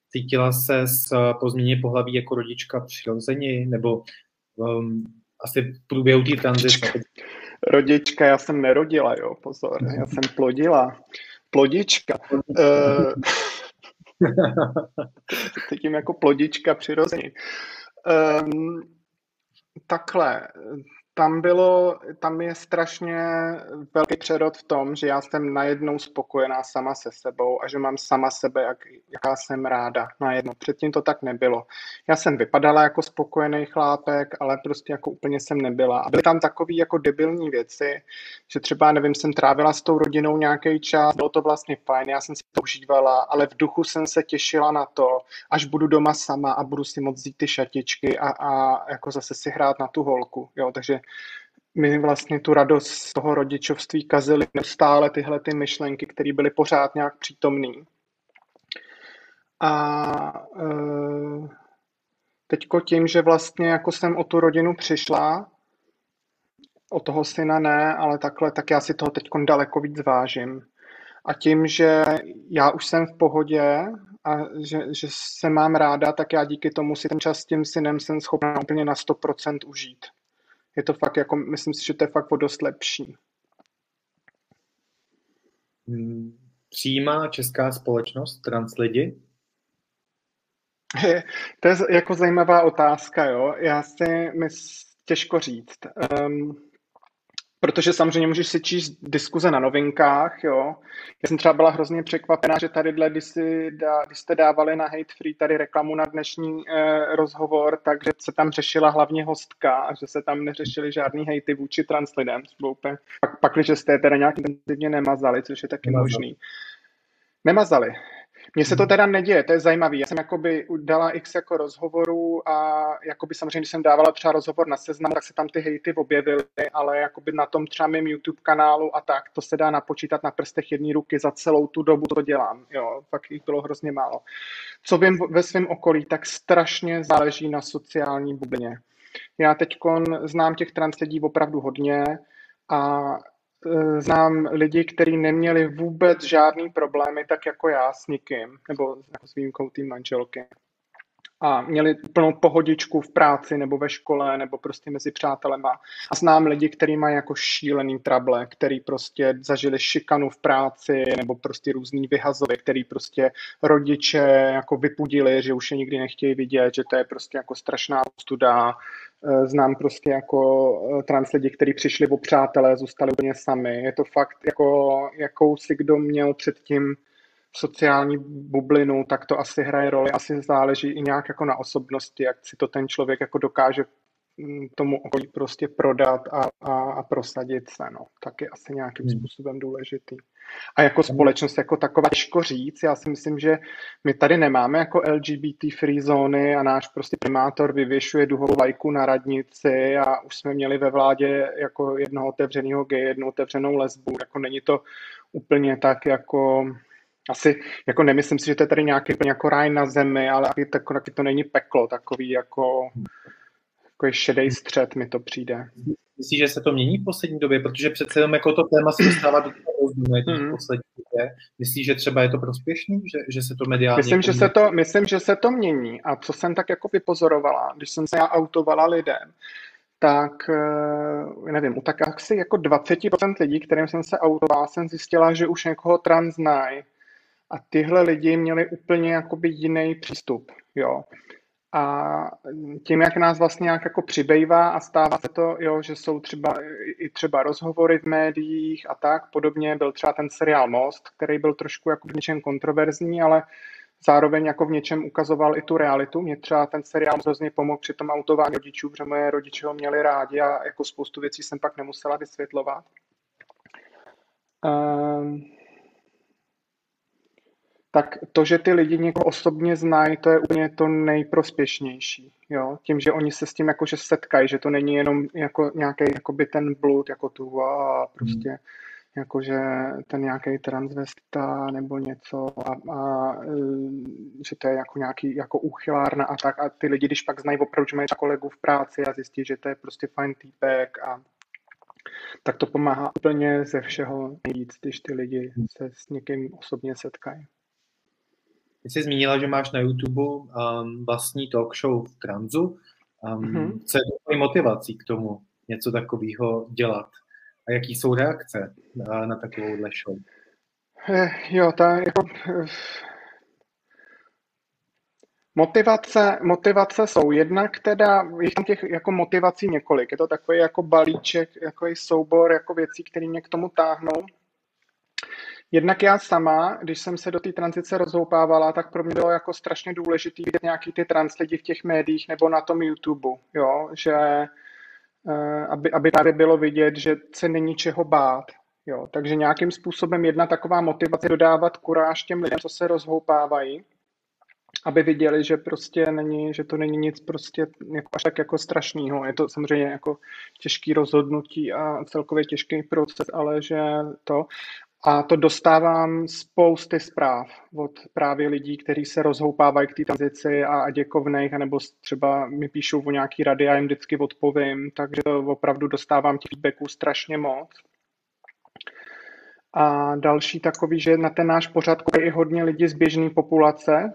cítila se s po změně pohlaví jako rodička přirozeně, nebo um, asi v průběhu té tranzice? Rodička, já jsem nerodila, jo, pozor, já jsem plodila. Plodička. Uh, cítím jako plodička přirozeně. Um, takhle, tam bylo, tam je strašně velký přerod v tom, že já jsem najednou spokojená sama se sebou a že mám sama sebe, jak, jaká jsem ráda najednou. Předtím to tak nebylo. Já jsem vypadala jako spokojený chlápek, ale prostě jako úplně jsem nebyla. A byly tam takové jako debilní věci, že třeba, nevím, jsem trávila s tou rodinou nějaký čas, bylo to vlastně fajn, já jsem si to užívala, ale v duchu jsem se těšila na to, až budu doma sama a budu si moc vzít ty šatičky a, a jako zase si hrát na tu holku. Jo, takže mi vlastně tu radost z toho rodičovství kazily neustále tyhle ty myšlenky, které byly pořád nějak přítomné. A e, teďko tím, že vlastně jako jsem o tu rodinu přišla, o toho syna ne, ale takhle, tak já si toho teď daleko víc vážím. A tím, že já už jsem v pohodě a že, že se mám ráda, tak já díky tomu si ten čas s tím synem jsem schopná úplně na 100% užít je to fakt jako, myslím si, že to je fakt o dost lepší. Hmm, přijímá česká společnost trans lidi? To je jako zajímavá otázka, jo. Já si mysl, těžko říct. Um, Protože samozřejmě můžeš si číst diskuze na novinkách, jo. Já jsem třeba byla hrozně překvapená, že tady, když, si dá, když jste dávali na Hate Free tady reklamu na dnešní eh, rozhovor, takže se tam řešila hlavně hostka a že se tam neřešili žádný hejty vůči trans lidem. Pak, pak, když jste je teda nějak intenzivně nemazali, což je taky Nemazali. možný. Nemazali. Mně se to teda neděje, to je zajímavé. Já jsem jakoby dala x jako rozhovorů a jakoby samozřejmě, když jsem dávala třeba rozhovor na seznam, tak se tam ty hejty objevily, ale jakoby na tom třeba mým YouTube kanálu a tak, to se dá napočítat na prstech jedné ruky za celou tu dobu, to dělám. Jo, fakt jich bylo hrozně málo. Co vím ve svém okolí, tak strašně záleží na sociální bublině. Já teď znám těch trans lidí opravdu hodně a znám lidi, kteří neměli vůbec žádný problémy, tak jako já s nikým, nebo jako s výjimkou té manželky. A měli plnou pohodičku v práci nebo ve škole nebo prostě mezi přátelema. A znám lidi, kteří mají jako šílený trable, který prostě zažili šikanu v práci nebo prostě různý vyhazovy, který prostě rodiče jako vypudili, že už je nikdy nechtějí vidět, že to je prostě jako strašná studa, Eh, znám prostě jako eh, trans lidi, kteří přišli o přátelé, zůstali úplně sami. Je to fakt jako, jakou si kdo měl předtím sociální bublinu, tak to asi hraje roli. Asi záleží i nějak jako na osobnosti, jak si to ten člověk jako dokáže mm, tomu okolí prostě prodat a, a, a prosadit se, no. Tak je asi nějakým hmm. způsobem důležitý. A jako společnost jako taková těžko říct, já si myslím, že my tady nemáme jako LGBT free zóny a náš prostě primátor vyvěšuje duhovou lajku na radnici a už jsme měli ve vládě jako jednoho otevřeného gay, jednu otevřenou lesbu, jako není to úplně tak jako asi, jako nemyslím si, že to je tady nějaký jako ráj na zemi, ale taky, taky to není peklo, takový jako, jako šedý střed mi to přijde. Myslíš, že se to mění v poslední době? Protože přece jenom jako to téma se dostává do toho mm. v poslední době. Myslíš, že třeba je to prospěšný, že, že se to mediálně... Myslím, že se to, myslím, že se to mění. A co jsem tak jako vypozorovala, když jsem se já autovala lidem, tak eh, nevím, u tak asi jako 20% lidí, kterým jsem se autovala, jsem zjistila, že už někoho trans znají A tyhle lidi měli úplně jakoby jiný přístup, jo. A tím, jak nás vlastně nějak jako přibývá a stává se to, jo, že jsou třeba i třeba rozhovory v médiích a tak podobně, byl třeba ten seriál Most, který byl trošku jako v něčem kontroverzní, ale zároveň jako v něčem ukazoval i tu realitu. Mě třeba ten seriál hrozně pomohl při tom autování rodičů, protože moje rodiče ho měli rádi a jako spoustu věcí jsem pak nemusela vysvětlovat. Um, tak to, že ty lidi někoho osobně znají, to je úplně to nejprospěšnější. Jo? Tím, že oni se s tím jakože setkají, že to není jenom jako nějaký jakoby ten blud, jako tu a prostě hmm. jakože ten nějaký transvestita nebo něco a, a, e, že to je jako nějaký jako úchylárna a tak a ty lidi, když pak znají opravdu, že mají kolegu v práci a zjistí, že to je prostě fajn týpek a tak to pomáhá úplně ze všeho nejvíc, když ty lidi se s někým osobně setkají. Ty jsi zmínila, že máš na YouTube um, vlastní talk show v Transu. Um, mm-hmm. Co je tvojí motivací k tomu něco takového dělat? A jaký jsou reakce na, na takovouhle show? Eh, jo, ta jako, eh, Motivace, motivace jsou jednak teda, je tam těch jako motivací několik, je to takový jako balíček, jako soubor jako věcí, které mě k tomu táhnou. Jednak já sama, když jsem se do té tranzice rozhoupávala, tak pro mě bylo jako strašně důležité vidět nějaký ty trans lidi v těch médiích nebo na tom YouTube, jo, že eh, aby, aby právě bylo vidět, že se není čeho bát. Jo. Takže nějakým způsobem jedna taková motivace dodávat kuráž těm lidem, co se rozhoupávají, aby viděli, že prostě není, že to není nic prostě jako až tak jako strašného. Je to samozřejmě jako těžký rozhodnutí a celkově těžký proces, ale že to. A to dostávám spousty zpráv od právě lidí, kteří se rozhoupávají k té tranzici a, a děkovných, anebo třeba mi píšou o nějaký rady a jim vždycky odpovím, takže opravdu dostávám těch feedbacků strašně moc. A další takový, že na ten náš pořad je i hodně lidí z běžné populace,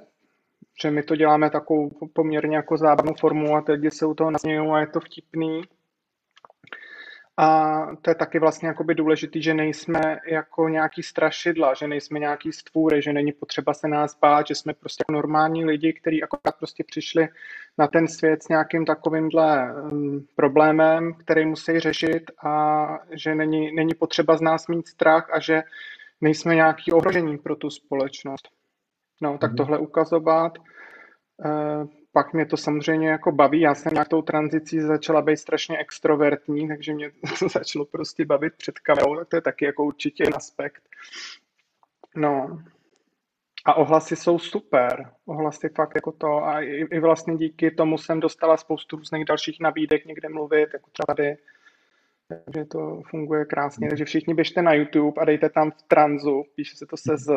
že my to děláme takovou poměrně jako zábavnou formu a ty lidi se u toho nasmějí a je to vtipný. A to je taky vlastně jakoby důležitý, že nejsme jako nějaký strašidla, že nejsme nějaký stvůry, že není potřeba se nás bát, že jsme prostě jako normální lidi, kteří akorát prostě přišli na ten svět s nějakým takovýmhle um, problémem, který musí řešit a že není, není potřeba z nás mít strach a že nejsme nějaký ohrožení pro tu společnost. No, tak mm-hmm. tohle ukazovat. Uh, pak mě to samozřejmě jako baví. Já jsem nějak tou tranzicí začala být strašně extrovertní, takže mě to začalo prostě bavit před kamerou, tak to je taky jako určitě aspekt. No. A ohlasy jsou super. Ohlasy fakt jako to. A i, i vlastně díky tomu jsem dostala spoustu různých dalších nabídek někde mluvit, jako třeba tady. Takže to funguje krásně. Takže všichni běžte na YouTube a dejte tam v tranzu, píše se to se z,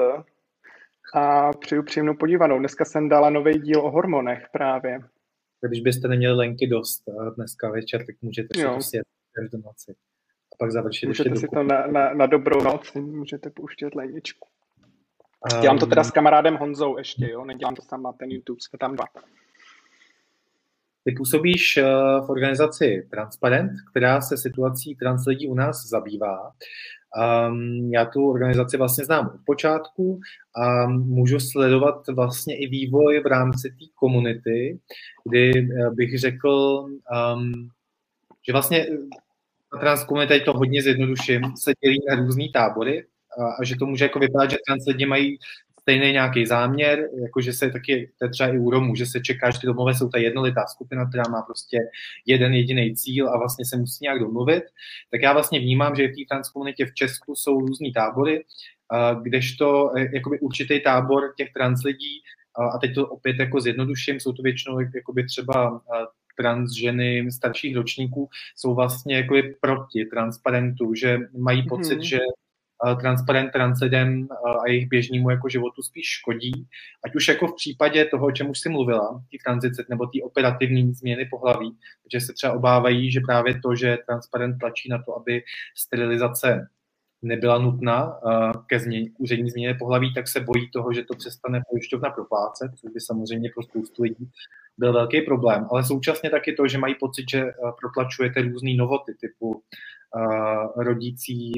a přeju příjemnou podívanou. Dneska jsem dala nový díl o hormonech právě. Když byste neměli lenky dost dneska večer, tak můžete si prostě každou noci. A pak završit Můžete ještě si to na, na, na dobrou noc, můžete pouštět leničku. Um, Dělám to teda s kamarádem Honzou ještě, jo? Nedělám to sama, ten YouTube, jsme tam dva. Ty působíš eh, v organizaci Transparent, která se situací trans lidí u nás zabývá. Um, já tu organizaci vlastně znám od počátku a můžu sledovat vlastně i vývoj v rámci té komunity, kdy eh, bych řekl, um, že vlastně ta trans komunita, to hodně zjednoduším, se dělí na různé tábory a, a že to může jako vypadat, že trans lidi mají stejný nějaký záměr, jakože se taky, to třeba i u Romů, že se čeká, že ty domové jsou ta jednolitá skupina, která má prostě jeden jediný cíl a vlastně se musí nějak domluvit, tak já vlastně vnímám, že v té transkomunitě v Česku jsou různý tábory, kdežto e, jakoby určitý tábor těch trans lidí, a teď to opět jako zjednoduším, jsou to většinou jakoby třeba trans ženy starších ročníků, jsou vlastně jakoby proti transparentu, že mají pocit, mm-hmm. že transparent trans lidem a jejich běžnému jako životu spíš škodí, ať už jako v případě toho, o čem už jsi mluvila, ty tranzice nebo ty operativní změny pohlaví, že se třeba obávají, že právě to, že transparent tlačí na to, aby sterilizace nebyla nutná ke změně, úřední změně pohlaví, tak se bojí toho, že to přestane pojišťovna proplácet, což by samozřejmě pro spoustu lidí byl velký problém. Ale současně taky to, že mají pocit, že protlačujete různé novoty typu rodící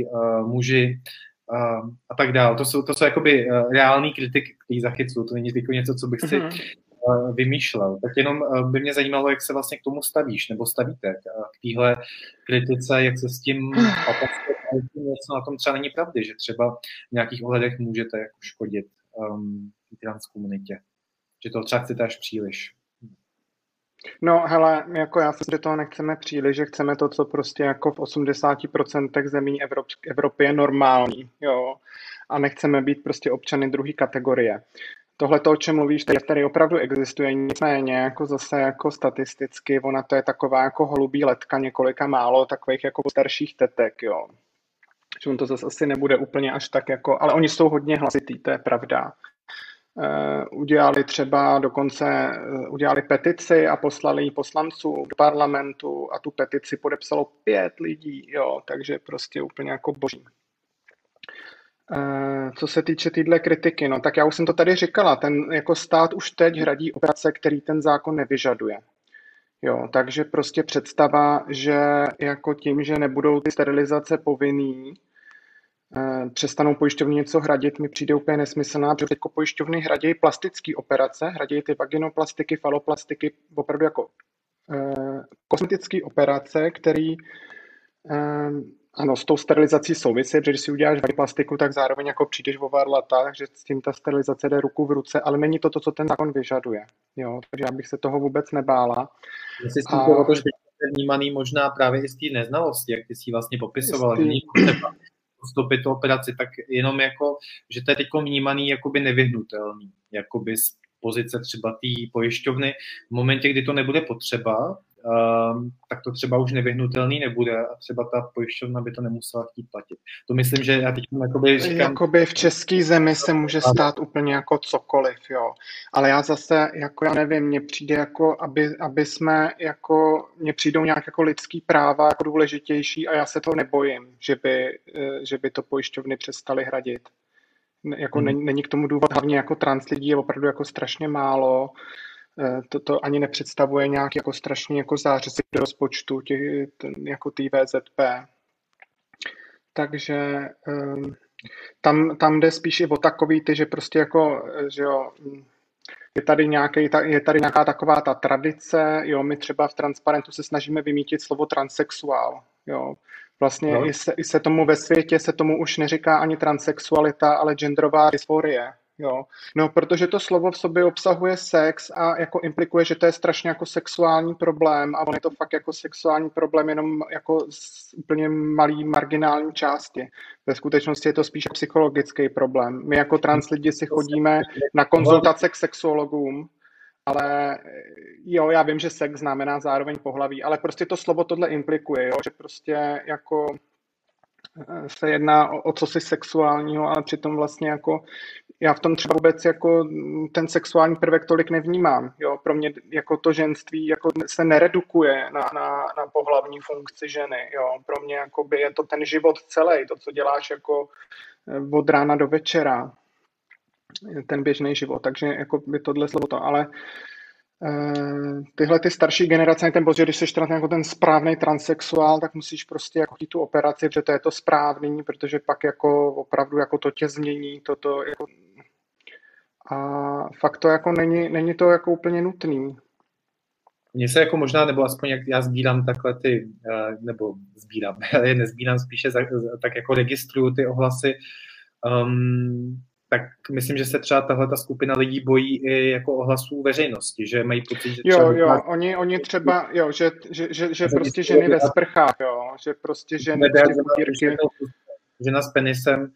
muži a, a tak dále. To jsou, to jsou jakoby uh, reální kritiky, který zachycují. To není jako něco, co bych si mm-hmm. uh, vymýšlel. Tak jenom uh, by mě zajímalo, jak se vlastně k tomu stavíš, nebo stavíte k téhle kritice, jak se s tím opatřujete, něco na tom třeba není pravdy, že třeba v nějakých ohledech můžete jako škodit um, transkomunitě. Že to třeba chcete až příliš. No, hele, jako já si že toho nechceme příliš, že chceme to, co prostě jako v 80% zemí Evrop, Evropy je normální, jo, a nechceme být prostě občany druhé kategorie. Tohle to, o čem mluvíš, tady, tady opravdu existuje, nicméně jako zase jako statisticky, ona to je taková jako holubí letka několika málo takových jako starších tetek, jo. On to zase asi nebude úplně až tak jako, ale oni jsou hodně hlasitý, to je pravda. Eh, udělali třeba dokonce eh, udělali petici a poslali ji poslancům do parlamentu a tu petici podepsalo pět lidí, jo, takže prostě úplně jako boží. Eh, co se týče téhle kritiky, no tak já už jsem to tady říkala, ten jako stát už teď hradí operace, který ten zákon nevyžaduje. Jo, takže prostě představa, že jako tím, že nebudou ty sterilizace povinný, přestanou pojišťovny něco hradit, mi přijde úplně nesmyslná, protože teď pojišťovny hradějí plastické operace, hradějí ty vaginoplastiky, faloplastiky, opravdu jako eh, kosmetické operace, které eh, ano, s tou sterilizací souvisí, protože když si uděláš plastiku, tak zároveň jako přijdeš o varlata, takže s tím ta sterilizace jde ruku v ruce, ale není to to, co ten zákon vyžaduje. Jo, takže já bych se toho vůbec nebála. Jestli s tím a... že vnímaný možná právě i z té neznalosti, jak ty jsi vlastně popisoval, že není potřeba podstoupit tu operaci, tak jenom jako, že to je teď vnímaný jakoby nevyhnutelný, jakoby z pozice třeba té pojišťovny. V momentě, kdy to nebude potřeba, um, tak to třeba už nevyhnutelný nebude a třeba ta pojišťovna by to nemusela chtít platit. To myslím, že já teď jakoby říkám... Jakoby v české zemi se může stát úplně jako cokoliv, jo. Ale já zase, jako já nevím, mně přijde jako, aby, aby jsme jako, mně přijdou nějak jako lidský práva jako důležitější a já se to nebojím, že by, eh, že by to pojišťovny přestaly hradit. Jako hmm. není, není k tomu důvod, hlavně jako trans lidí je opravdu jako strašně málo to, to ani nepředstavuje nějak jako strašně jako zářezy do rozpočtu těch, jako té VZP. Takže um, tam, tam jde spíš i o takový ty, že prostě jako, eh, že jo, je tady, nějaký, je tady nějaká taková ta tradice, jo, my třeba v Transparentu se snažíme vymítit slovo transexuál, jo. Vlastně no. i, se, i se tomu ve světě se tomu už neříká ani transexualita, ale genderová dysforie, Jo. No, protože to slovo v sobě obsahuje sex a jako implikuje, že to je strašně jako sexuální problém a on je to fakt jako sexuální problém jenom jako z úplně malý marginální části. Ve skutečnosti je to spíš psychologický problém. My jako trans lidi si chodíme na konzultace k sexuologům, ale jo, já vím, že sex znamená zároveň pohlaví, ale prostě to slovo tohle implikuje, jo, že prostě jako se jedná o, o cosi sexuálního, ale přitom vlastně jako já v tom třeba vůbec jako ten sexuální prvek tolik nevnímám. Jo? Pro mě jako to ženství jako se neredukuje na, na, na pohlavní funkci ženy. Jo? Pro mě jako by je to ten život celý, to, co děláš jako eh, od rána do večera, ten běžný život. Takže jako by tohle slovo to, ale Eh, tyhle ty starší generace, ten pocit, když jsi teda jako ten správný transexuál, tak musíš prostě jako tu operaci, protože to je to správný, protože pak jako opravdu jako to tě změní, toto jako a fakt to jako není, není to jako úplně nutný. Mně se jako možná, nebo aspoň jak já sbírám takhle ty, eh, nebo sbírám, nezbírám, spíše tak jako registruju ty ohlasy, um, tak myslím, že se třeba tahle ta skupina lidí bojí i jako ohlasů veřejnosti, že mají pocit, že třeba... Jo, jo, oni, oni třeba, jo, že, že, že, že prostě ženy ve sprchách, jo, že prostě ženy prostě žena s penisem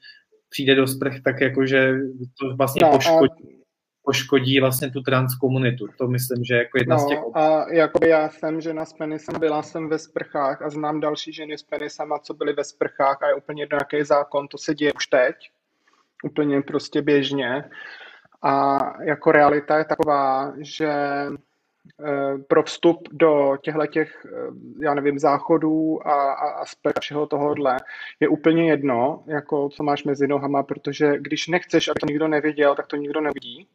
přijde do sprch, tak jako, že to vlastně no, poškodí, a... poškodí vlastně tu trans komunitu. To myslím, že jako jedna no, z těch... A jako já jsem žena s penisem, byla jsem ve sprchách a znám další ženy s penisem, a co byly ve sprchách a je úplně jedno, jaký zákon, to se děje už teď úplně prostě běžně. A jako realita je taková, že eh, pro vstup do těchto těch, eh, já nevím, záchodů a, a aspekt všeho tohohle je úplně jedno, jako co máš mezi nohama, protože když nechceš, aby to nikdo neviděl, tak to nikdo nevidí.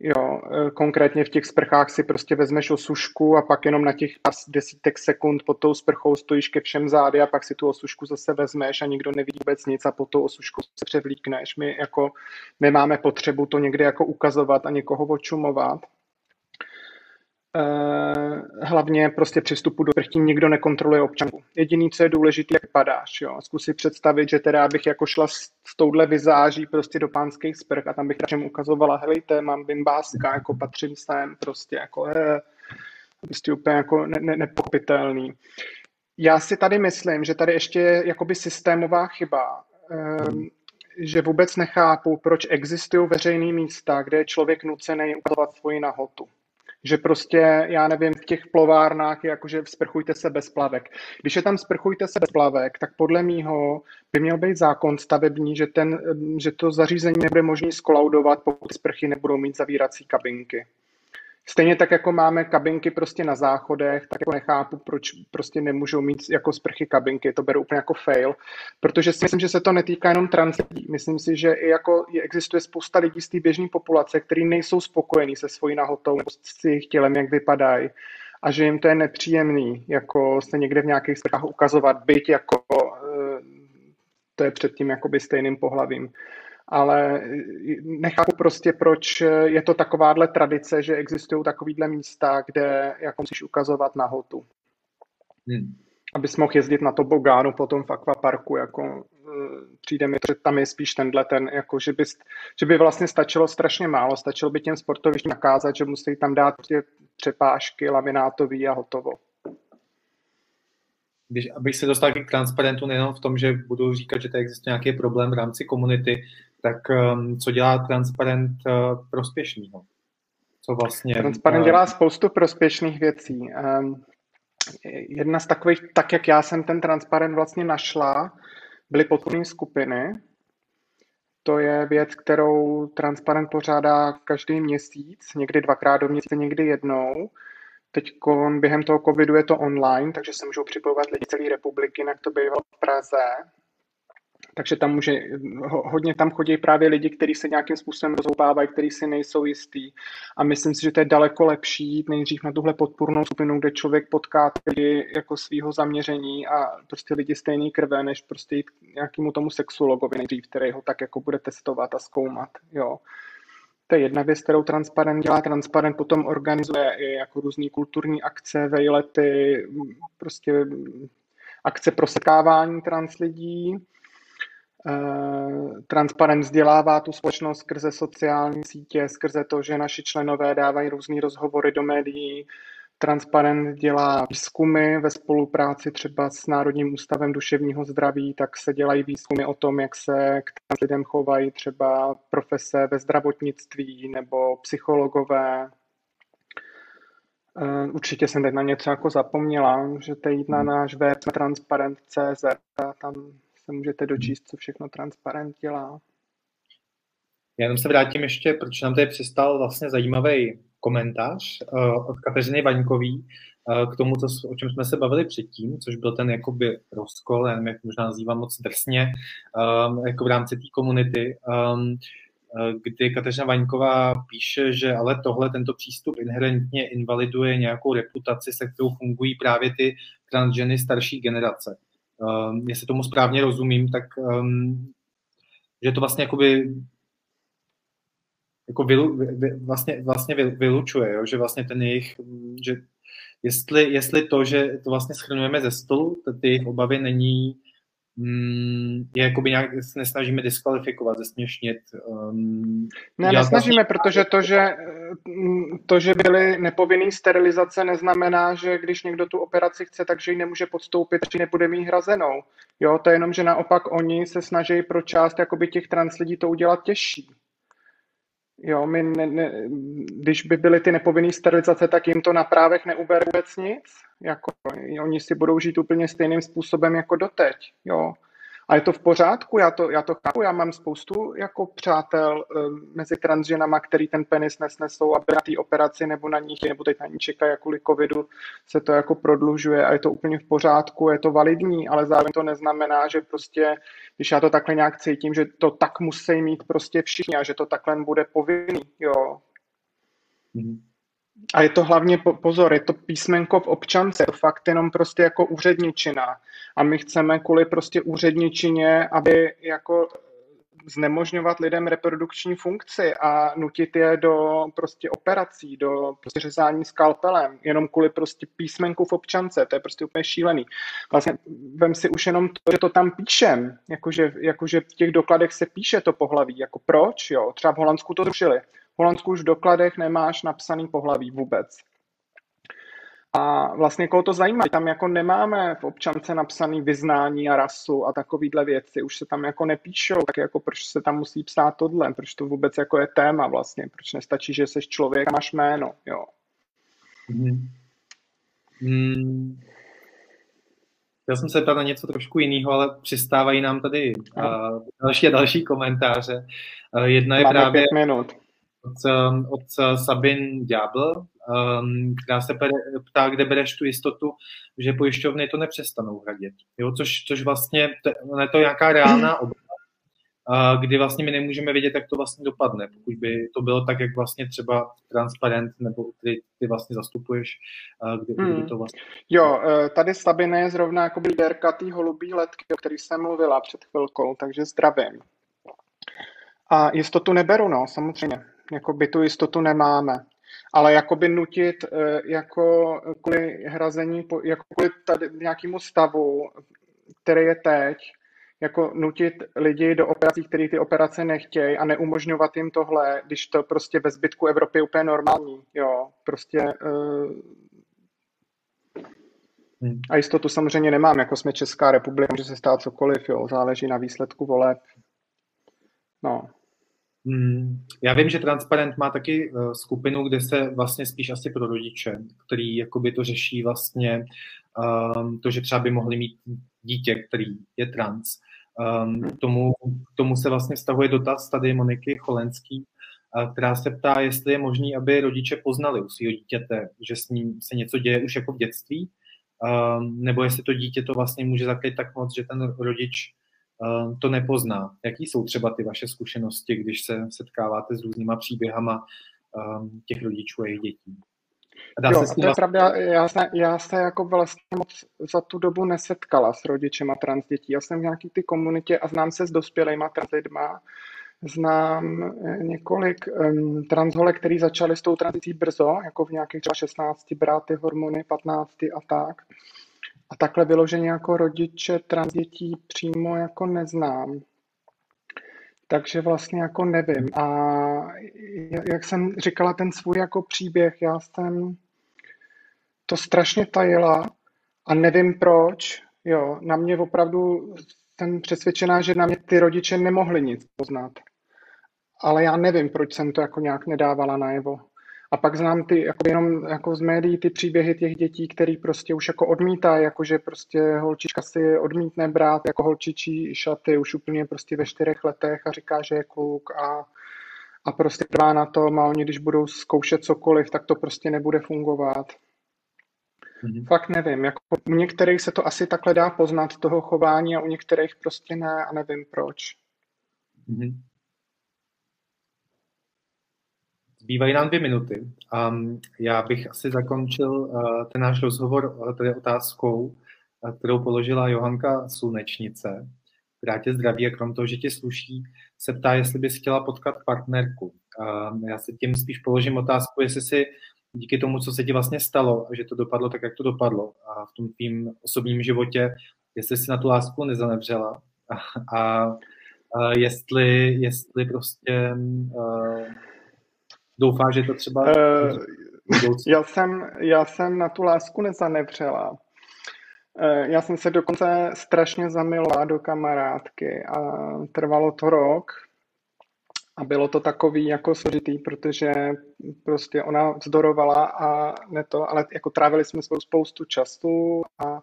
Jo, e, konkrétně v těch sprchách si prostě vezmeš osušku a pak jenom na těch desítek sekund pod tou sprchou stojíš ke všem zády a pak si tu osušku zase vezmeš a nikdo nevidí vůbec nic a pod tou osušku se převlíkneš. My jako nemáme potřebu to někde jako ukazovat a někoho očumovat. Eh, hlavně prostě přístupu do vrtí nikdo nekontroluje občanku. Jediný, co je důležité, jak vypadáš. Jo. Zkus si představit, že teda bych jako šla s, s touhle vizáží prostě do pánských sprch a tam bych všem ukazovala, helejte, mám bimbáska, jako patřím sem, prostě jako he, prostě úplně jako ne, ne, nepopitelný. Já si tady myslím, že tady ještě je jakoby systémová chyba, um, že vůbec nechápu, proč existují veřejné místa, kde je člověk nucený ukazovat svoji nahotu že prostě, já nevím, v těch plovárnách je jakože sprchujte se bez plavek. Když je tam sprchujte se bez plavek, tak podle mýho by měl být zákon stavební, že, ten, že to zařízení nebude možné skolaudovat, pokud sprchy nebudou mít zavírací kabinky. Stejně tak, jako máme kabinky prostě na záchodech, tak jako nechápu, proč prostě nemůžou mít jako sprchy kabinky, to beru úplně jako fail, protože si myslím, že se to netýká jenom trans lidí. Myslím si, že i jako existuje spousta lidí z té běžné populace, kteří nejsou spokojení se svojí nahotou nebo s jejich tělem, jak vypadají a že jim to je nepříjemný, jako se někde v nějakých sprchách ukazovat, byť jako eh, to je před tím jakoby stejným pohlavím ale nechápu prostě, proč je to takováhle tradice, že existují takovýhle místa, kde jako musíš ukazovat nahotu. Hmm. Abys mohl jezdit na to bogánu potom v akvaparku, jako eh, přijde mi, že tam je spíš tenhle ten, jako že, by, že by vlastně stačilo strašně málo, stačilo by těm sportovištím nakázat, že musí tam dát prostě přepážky, laminátový a hotovo. Když, abych se dostal k transparentu nejenom v tom, že budu říkat, že to existuje nějaký problém v rámci komunity, tak um, co dělá transparent uh, prospěšnýho? Co vlastně... Transparent dělá spoustu prospěšných věcí. Um, jedna z takových, tak jak já jsem ten transparent vlastně našla, byly podporné skupiny. To je věc, kterou transparent pořádá každý měsíc, někdy dvakrát do měsíce, někdy jednou. Teď během toho covidu je to online, takže se můžou připojovat lidi celé republiky, jak to bývalo v Praze. Takže tam může, hodně tam chodí právě lidi, kteří se nějakým způsobem rozhoupávají, kteří si nejsou jistý. A myslím si, že to je daleko lepší jít nejdřív na tuhle podpornou skupinu, kde člověk potká lidi jako svého zaměření a prostě lidi stejný krve, než prostě jít nějakému tomu sexuologovi nejdřív, který ho tak jako bude testovat a zkoumat. Jo. To je jedna věc, kterou Transparent dělá. Transparent potom organizuje i jako různé kulturní akce, vejlety, prostě akce pro setkávání trans lidí. Eh, transparent vzdělává tu společnost skrze sociální sítě, skrze to, že naši členové dávají různé rozhovory do médií. Transparent dělá výzkumy ve spolupráci třeba s Národním ústavem duševního zdraví, tak se dělají výzkumy o tom, jak se k lidem chovají třeba profese ve zdravotnictví nebo psychologové. Eh, určitě jsem teď na něco jako zapomněla, že jít na náš web transparent.cz a tam se můžete dočíst, co všechno transparent dělá. Já jenom se vrátím ještě, protože nám tady přistal vlastně zajímavý komentář uh, od Kateřiny Vaňkový uh, k tomu, co, o čem jsme se bavili předtím, což byl ten jakoby rozkol, já nevím, jak možná nazývám moc drsně, um, jako v rámci té komunity, um, kdy Kateřina Vaňková píše, že ale tohle, tento přístup inherentně invaliduje nějakou reputaci, se kterou fungují právě ty transženy starší generace um, jestli tomu správně rozumím, tak um, že to vlastně jakoby jako vylu, vy, vlastně, vlastně vylučuje, jo? že vlastně ten jejich, že jestli, jestli to, že to vlastně schrnujeme ze stolu, ty jejich obavy není je jakoby nějak se nesnažíme diskvalifikovat, zesměšnit. Um, ne, nesnažíme, vlastně... protože to že, to, že byly nepovinné sterilizace, neznamená, že když někdo tu operaci chce, takže ji nemůže podstoupit, či nebude mít hrazenou. Jo, to je jenom, že naopak oni se snaží pro část jakoby těch trans lidí to udělat těžší. Jo, my ne, ne, když by byly ty nepovinné sterilizace, tak jim to na právech neubere vůbec nic. Jako, oni si budou žít úplně stejným způsobem jako doteď. Jo. A je to v pořádku, já to, já to chápu, já mám spoustu jako přátel uh, mezi transženama, který ten penis nesnesou, aby na té operaci nebo na nich, nebo teď na ní čekají, kvůli covidu se to jako prodlužuje a je to úplně v pořádku, je to validní, ale zároveň to neznamená, že prostě, když já to takhle nějak cítím, že to tak musí mít prostě všichni a že to takhle bude povinný, jo. Mm. A je to hlavně, pozor, je to písmenko v občance, je to fakt jenom prostě jako úředničina. A my chceme kvůli prostě úředničině, aby jako znemožňovat lidem reprodukční funkci a nutit je do prostě operací, do prostě řezání skalpelem, jenom kvůli prostě písmenku v občance, to je prostě úplně šílený. Vlastně vem si už jenom to, že to tam píšem, jakože, jakože v těch dokladech se píše to pohlaví, jako proč, jo, třeba v Holandsku to zrušili. V Holandsku už v dokladech nemáš napsaný pohlaví vůbec. A vlastně koho to zajímá, tam jako nemáme v občance napsaný vyznání a rasu a takovýhle věci, už se tam jako nepíšou, tak jako proč se tam musí psát tohle, proč to vůbec jako je téma vlastně, proč nestačí, že jsi člověk a máš jméno, jo. Hmm. Hmm. Já jsem se ptal na něco trošku jiného, ale přistávají nám tady uh, další a další komentáře. Uh, jedna je Máme právě minut. Od, od Sabin Ďábl, um, která se ptá, kde bereš tu jistotu, že pojišťovny to nepřestanou hradit. Jo, což, což vlastně, to, je to nějaká reálná obava, uh, kdy vlastně my nemůžeme vědět, jak to vlastně dopadne. Pokud by to bylo tak, jak vlastně třeba transparent, nebo ty, ty vlastně zastupuješ, uh, kdy, hmm. kdy to vlastně... Jo, tady Sabine je zrovna jako líderka té holubí letky, o který jsem mluvila před chvilkou, takže zdravím. A jistotu neberu, no, samozřejmě. Jako by tu jistotu nemáme ale jakoby nutit eh, jako kvůli hrazení, jako kvůli tady nějakému stavu, který je teď, jako nutit lidi do operací, který ty operace nechtějí a neumožňovat jim tohle, když to prostě ve zbytku Evropy je úplně normální, jo, prostě uh, hmm. a jistotu samozřejmě nemám, jako jsme Česká republika, může se stát cokoliv, jo, záleží na výsledku voleb, no. Hmm, já vím, že Transparent má taky uh, skupinu, kde se vlastně spíš asi pro rodiče, který jakoby to řeší vlastně um, to, že třeba by mohli mít dítě, který je trans. Um, tomu, tomu se vlastně stahuje dotaz tady Moniky Cholenský, uh, která se ptá, jestli je možné, aby rodiče poznali u svého dítěte, že s ním se něco děje už jako v dětství, um, nebo jestli to dítě to vlastně může zakryt tak moc, že ten rodič Eh, to nepozná. Jaký jsou třeba ty vaše zkušenosti, když se setkáváte s různýma příběhama eh, těch rodičů a jejich dětí? dá jo, se to je pravda, já se, já se jako vlastně moc za tu dobu nesetkala s rodičema trans dětí. Já jsem v nějaký ty komunitě a znám se s dospělejma trans lidma. Znám eh, několik um, transholek, který začaly s tou tranzicí brzo, jako v nějakých třeba 16 brát ty hormony, 15 a tak. A takhle vyloženě jako rodiče trans dětí přímo jako neznám. Takže vlastně jako nevím. A jak jsem říkala, ten svůj jako příběh, já jsem to strašně tajila a nevím proč. Jo, na mě opravdu jsem přesvědčená, že na mě ty rodiče nemohli nic poznat. Ale já nevím, proč jsem to jako nějak nedávala najevo. A pak znám ty, jako jenom jako z médií ty příběhy těch dětí, který prostě už jako odmítají, jako že prostě holčička si odmítne brát jako holčičí šaty už úplně prostě ve čtyřech letech a říká, že je kluk a, a prostě trvá na tom a oni když budou zkoušet cokoliv, tak to prostě nebude fungovat. Mm-hmm. Fakt nevím, jako u některých se to asi takhle dá poznat toho chování a u některých prostě ne a nevím proč. Mm-hmm. Zbývají nám dvě minuty. Um, já bych asi zakončil uh, ten náš rozhovor uh, tady otázkou, uh, kterou položila Johanka Slunečnice, která tě zdraví a krom toho, že tě sluší, se ptá, jestli bys chtěla potkat partnerku. Uh, já se tím spíš položím otázku, jestli si díky tomu, co se ti vlastně stalo, že to dopadlo tak, jak to dopadlo a v tom tvým osobním životě, jestli si na tu lásku nezanevřela a, a, a jestli, jestli prostě uh, doufá, že to třeba... Uh, já, jsem, já jsem na tu lásku nezanevřela. Uh, já jsem se dokonce strašně zamilovala do kamarádky a trvalo to rok. A bylo to takový jako složitý, protože prostě ona vzdorovala a ne to, ale jako trávili jsme spolu spoustu času a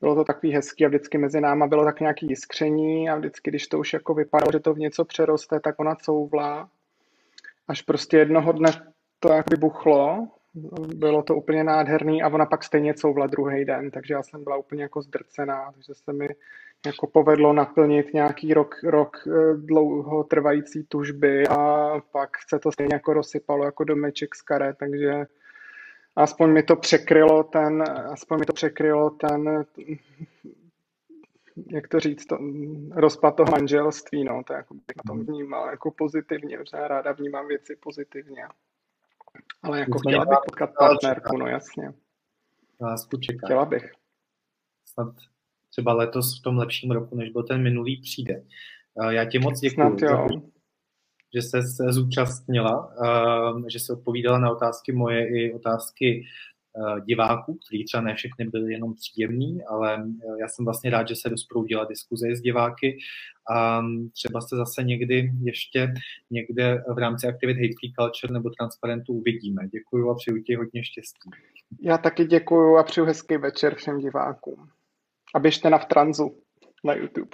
bylo to takový hezký a vždycky mezi náma bylo tak nějaký jiskření a vždycky, když to už jako vypadalo, že to v něco přeroste, tak ona couvla až prostě jednoho dne to jak vybuchlo, bylo to úplně nádherný a ona pak stejně couvla druhý den, takže já jsem byla úplně jako zdrcená, takže se mi jako povedlo naplnit nějaký rok, rok eh, dlouho trvající tužby a pak se to stejně jako rozsypalo jako domeček z karet, takže aspoň mi to překrylo ten, aspoň mi to překrylo ten, jak to říct, to, rozpad toho manželství, no, to jako bych na tom vnímal jako pozitivně, protože já ráda vnímám věci pozitivně. Ale jako chtěla bych potkat partnerku, no jasně. Lásku čeká. Chtěla bych. Snad třeba letos v tom lepším roku, než byl ten minulý, přijde. Já ti moc děkuji, že se zúčastnila, že se odpovídala na otázky moje i otázky diváků, který třeba ne všechny byly jenom příjemný, ale já jsem vlastně rád, že se rozproudila diskuze s diváky a třeba se zase někdy ještě někde v rámci aktivit Hate Free Culture nebo Transparentu uvidíme. Děkuji a přeju ti hodně štěstí. Já taky děkuji a přeju hezký večer všem divákům. A běžte na v tranzu na YouTube.